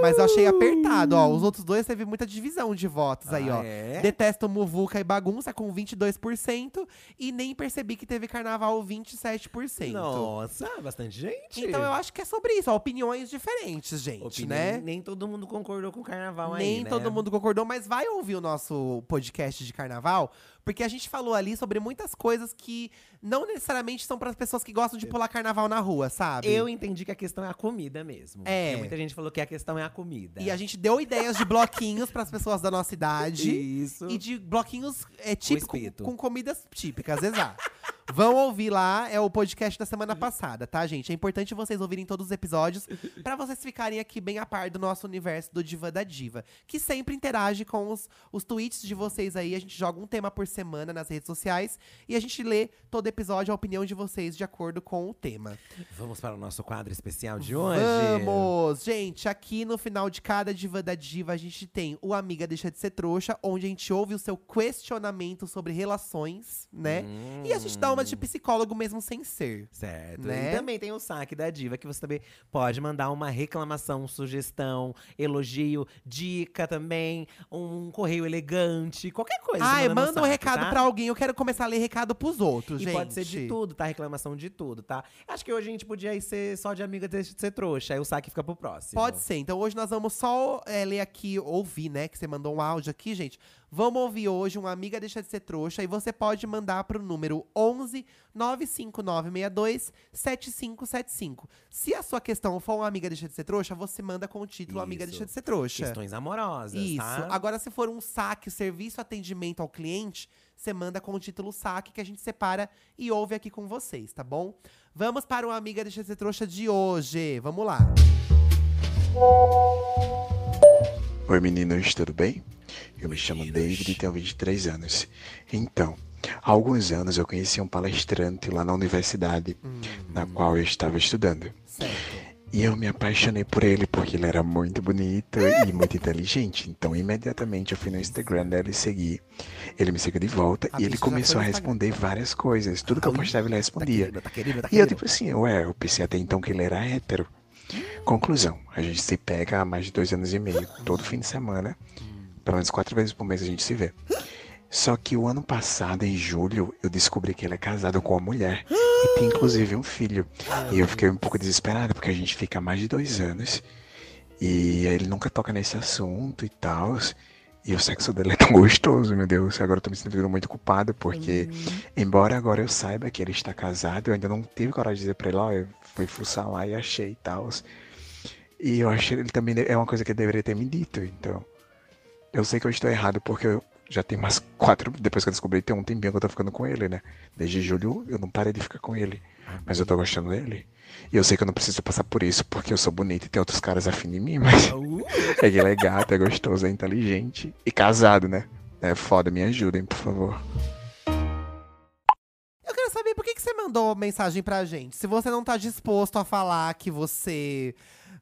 Mas eu achei apertado, ó. Os outros dois teve muita divisão de votos aí, Ah, ó. é? Detesto muvuca e bagunça com 22% e nem percebi que teve carnaval 27%. Nossa, bastante gente. Então eu acho que é sobre isso, ó, opiniões diferentes, gente, Opinião- né? Nem todo mundo concordou com o carnaval aí, Nem né? todo mundo concordou, mas vai ouvir o nosso podcast de carnaval, porque a gente falou ali sobre muitas coisas que não necessariamente são para as pessoas que gostam de pular carnaval na rua, sabe? Eu entendi que a questão é a comida mesmo. É. Porque muita gente falou que a questão é a comida. E a gente deu ideias de bloquinhos para as pessoas da nossa idade. Isso. E de bloquinhos é, típico, espeto. com comidas típicas, exato. Vão ouvir lá, é o podcast da semana passada, tá, gente? É importante vocês ouvirem todos os episódios pra vocês ficarem aqui bem a par do nosso universo do Diva da Diva, que sempre interage com os, os tweets de vocês aí. A gente joga um tema por semana nas redes sociais e a gente lê todo episódio a opinião de vocês de acordo com o tema. Vamos para o nosso quadro especial de hoje? Vamos! Gente, aqui no final de cada Diva da Diva, a gente tem o Amiga Deixa de Ser Trouxa, onde a gente ouve o seu questionamento sobre relações, né? E a gente dá uma de psicólogo mesmo sem ser. Certo. Né? E também tem o saque da diva, que você também pode mandar uma reclamação, sugestão, elogio, dica também, um correio elegante, qualquer coisa. Ai, no manda um saque, recado tá? pra alguém. Eu quero começar a ler recado pros outros, E gente. pode ser de tudo, tá? Reclamação de tudo, tá? Acho que hoje a gente podia ser só de amiga deixa de ser trouxa. Aí o saque fica pro próximo. Pode ser. Então hoje nós vamos só é, ler aqui, ouvir, né? Que você mandou um áudio aqui, gente. Vamos ouvir hoje uma amiga deixa de ser trouxa e você pode mandar pro número 11 95962 7575. Se a sua questão for uma amiga deixa de ser trouxa, você manda com o título Amiga Isso. deixa de ser trouxa. Questões amorosas, Isso. tá? Agora, se for um saque, serviço atendimento ao cliente, você manda com o título saque que a gente separa e ouve aqui com vocês, tá bom? Vamos para o Amiga Deixa de Ser Trouxa de hoje. Vamos lá. Oi meninos, tudo bem? Eu me chamo David e tenho 23 anos. Então, há alguns anos eu conheci um palestrante lá na universidade na qual eu estava estudando. Certo. E eu me apaixonei por ele porque ele era muito bonito e muito inteligente. Então, imediatamente eu fui no Instagram dele e segui. Ele me seguiu de volta A e ele começou a Instagram. responder várias coisas. Tudo que eu postava ele respondia. Tá querendo, tá E eu, tipo assim, ué, eu pensei até então que ele era hétero. Conclusão, a gente se pega há mais de dois anos e meio, todo fim de semana. Pelo menos quatro vezes por mês a gente se vê. Só que o ano passado, em julho, eu descobri que ele é casado com uma mulher. E tem inclusive um filho. E eu fiquei um pouco desesperado, porque a gente fica há mais de dois anos. E ele nunca toca nesse assunto e tal. E o sexo dele é tão gostoso, meu Deus. Agora eu tô me sentindo muito culpado, porque, embora agora eu saiba que ele está casado, eu ainda não tive coragem de dizer pra ele, ó, eu fui fuçar lá e achei e tal. E eu achei ele também é uma coisa que ele deveria ter me dito, então. Eu sei que eu estou errado, porque eu já tem umas quatro. Depois que eu descobri, tem um tempinho que eu tô ficando com ele, né? Desde julho eu não parei de ficar com ele. Mas eu tô gostando dele. E eu sei que eu não preciso passar por isso, porque eu sou bonito e tem outros caras afim de mim, mas. É que ele é gato, é gostoso, é inteligente. E casado, né? É foda, me ajudem, por favor. Eu quero saber por que, que você mandou mensagem pra gente. Se você não tá disposto a falar que você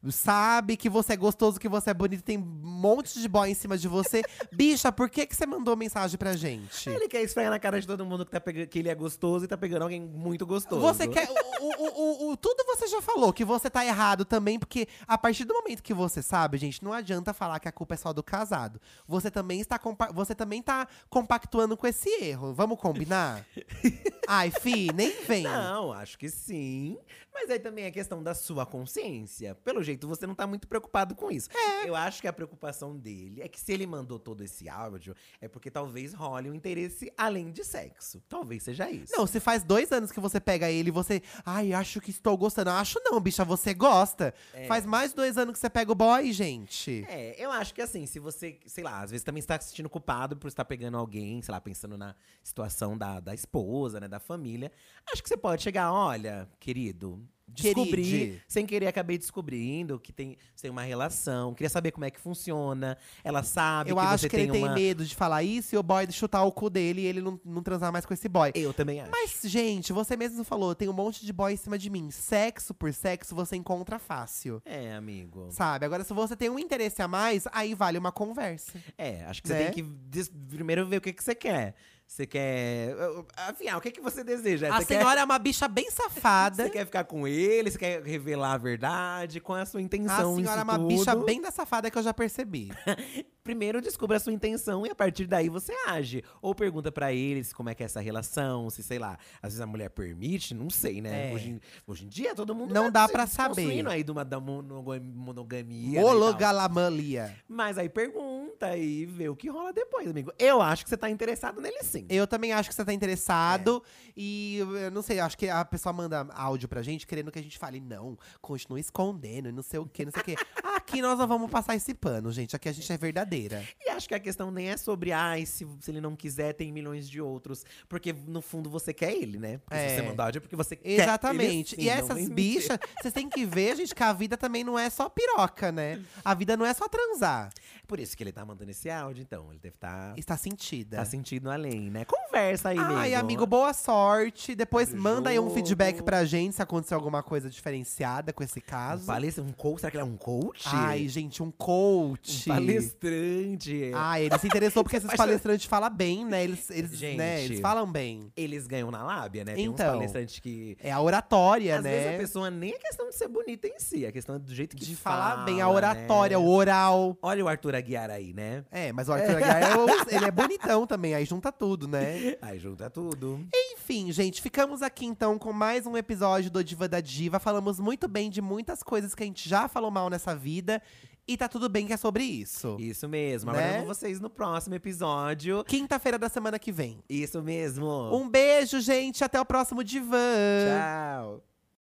sabe que você é gostoso, que você é bonito, tem um monte de boy em cima de você. Bicha, por que, que você mandou mensagem pra gente? ele quer esfregar na cara de todo mundo que, tá pega- que ele é gostoso e tá pegando alguém muito gostoso. Você quer. O, o, o, o- tudo você já falou, que você tá errado também, porque a partir do momento que você sabe, gente, não adianta falar que a culpa é só do casado. Você também está você também tá compactuando com esse erro. Vamos combinar? Ai, fi, nem vem. Não, acho que sim. Mas aí também é questão da sua consciência. Pelo jeito, você não tá muito preocupado com isso. Eu acho que a preocupação dele é que se ele mandou todo esse áudio, é porque talvez role um interesse além de sexo. Talvez seja isso. Não, se faz dois anos que você pega ele e você. Ai, acho que estou gostando. Acho não, bicha, você gosta. Faz mais dois anos que você pega o boy, gente. É, eu acho que assim, se você, sei lá, às vezes também está se sentindo culpado por estar pegando alguém, sei lá, pensando na situação da, da esposa, né, da família, acho que você pode chegar, olha, querido, descobri, Queride. sem querer acabei descobrindo que tem, você tem uma relação, queria saber como é que funciona, ela sabe Eu que acho você que ele tem tem uma… medo de falar isso e o boy de chutar o cu dele e ele não, não transar mais com esse boy. Eu também acho. Mas, gente, você mesmo falou, tem um monte de boy em cima de mim. Sexo por sexo você encontra fácil. É, amigo. Sabe? Agora, se você tem um interesse a mais, aí vale uma conversa. É, acho que Né? você tem que des- primeiro ver o que, que você quer. Você quer. Afinal, o que, que você deseja? A Você quer- senhora é uma bicha bem safada. Você quer ficar com ele? Você quer revelar a verdade? Qual é a sua A intenção senhora é uma bicha tudo? bem da safada que eu já percebi. Primeiro descubra a sua intenção e a partir daí você age. Ou pergunta pra eles como é que é essa relação, se sei lá, às vezes a mulher permite, não sei, né? É. Hoje, em- hoje em dia todo mundo Não tá dá desconstruindo saber. aí de uma da monoga- monogamia. né, tal. Hologalamanlia. Mas aí pergunta e vê o que rola depois, amigo. Eu acho que você tá interessado nele sim. Eu também acho que você tá interessado. E eu não sei, acho que a pessoa manda áudio pra gente querendo que a gente fale, não, continua escondendo e não sei o que, não sei o que. Aqui nós não vamos passar esse pano, gente. Aqui a gente é verdadeira. E acho que a questão nem é sobre, ai, se, se ele não quiser, tem milhões de outros. Porque no fundo você quer ele, né? Porque se É. você mandar áudio é porque você quer Exatamente. e essas bichas, vocês têm que ver, gente, que a vida também não é só piroca, né? A vida não é só transar. Por isso que ele tá mandando esse áudio, então. Ele deve estar Está sentida. tá sentindo além, né? Conversa aí, Ai, amigo. amigo, boa sorte. Depois Abre manda aí um jogo. feedback pra gente se aconteceu alguma coisa diferenciada com esse caso. Palestra, um coach? Será que ele é um coach? Ai, gente, um coach. um palestrante. Ah, ele se interessou porque esses palestrantes falam bem, né? Eles, eles, Gente. né? eles falam bem. Eles ganham na lábia, né? Tem uns Então. palestrantes que… É a oratória, Às né? vezes a pessoa nem é questão de ser bonita em si, é questão do jeito que De fala, falar bem, a oratória, né? o oral. Olha o Arthur Aguiar aí, né? É, mas o Arthur Aguiar, é o- ele é bonitão também, aí junta tudo, né? Aí junta tudo. Enfim, gente, ficamos aqui então com mais um episódio do Diva da Diva. Falamos muito bem de muitas coisas que a gente já falou mal nessa vida. E tá tudo bem que é sobre isso. Isso mesmo. Né? Vocês no próximo episódio. Quinta-feira da semana que vem. Isso mesmo. Um beijo, gente. Até o próximo Divã. Tchau.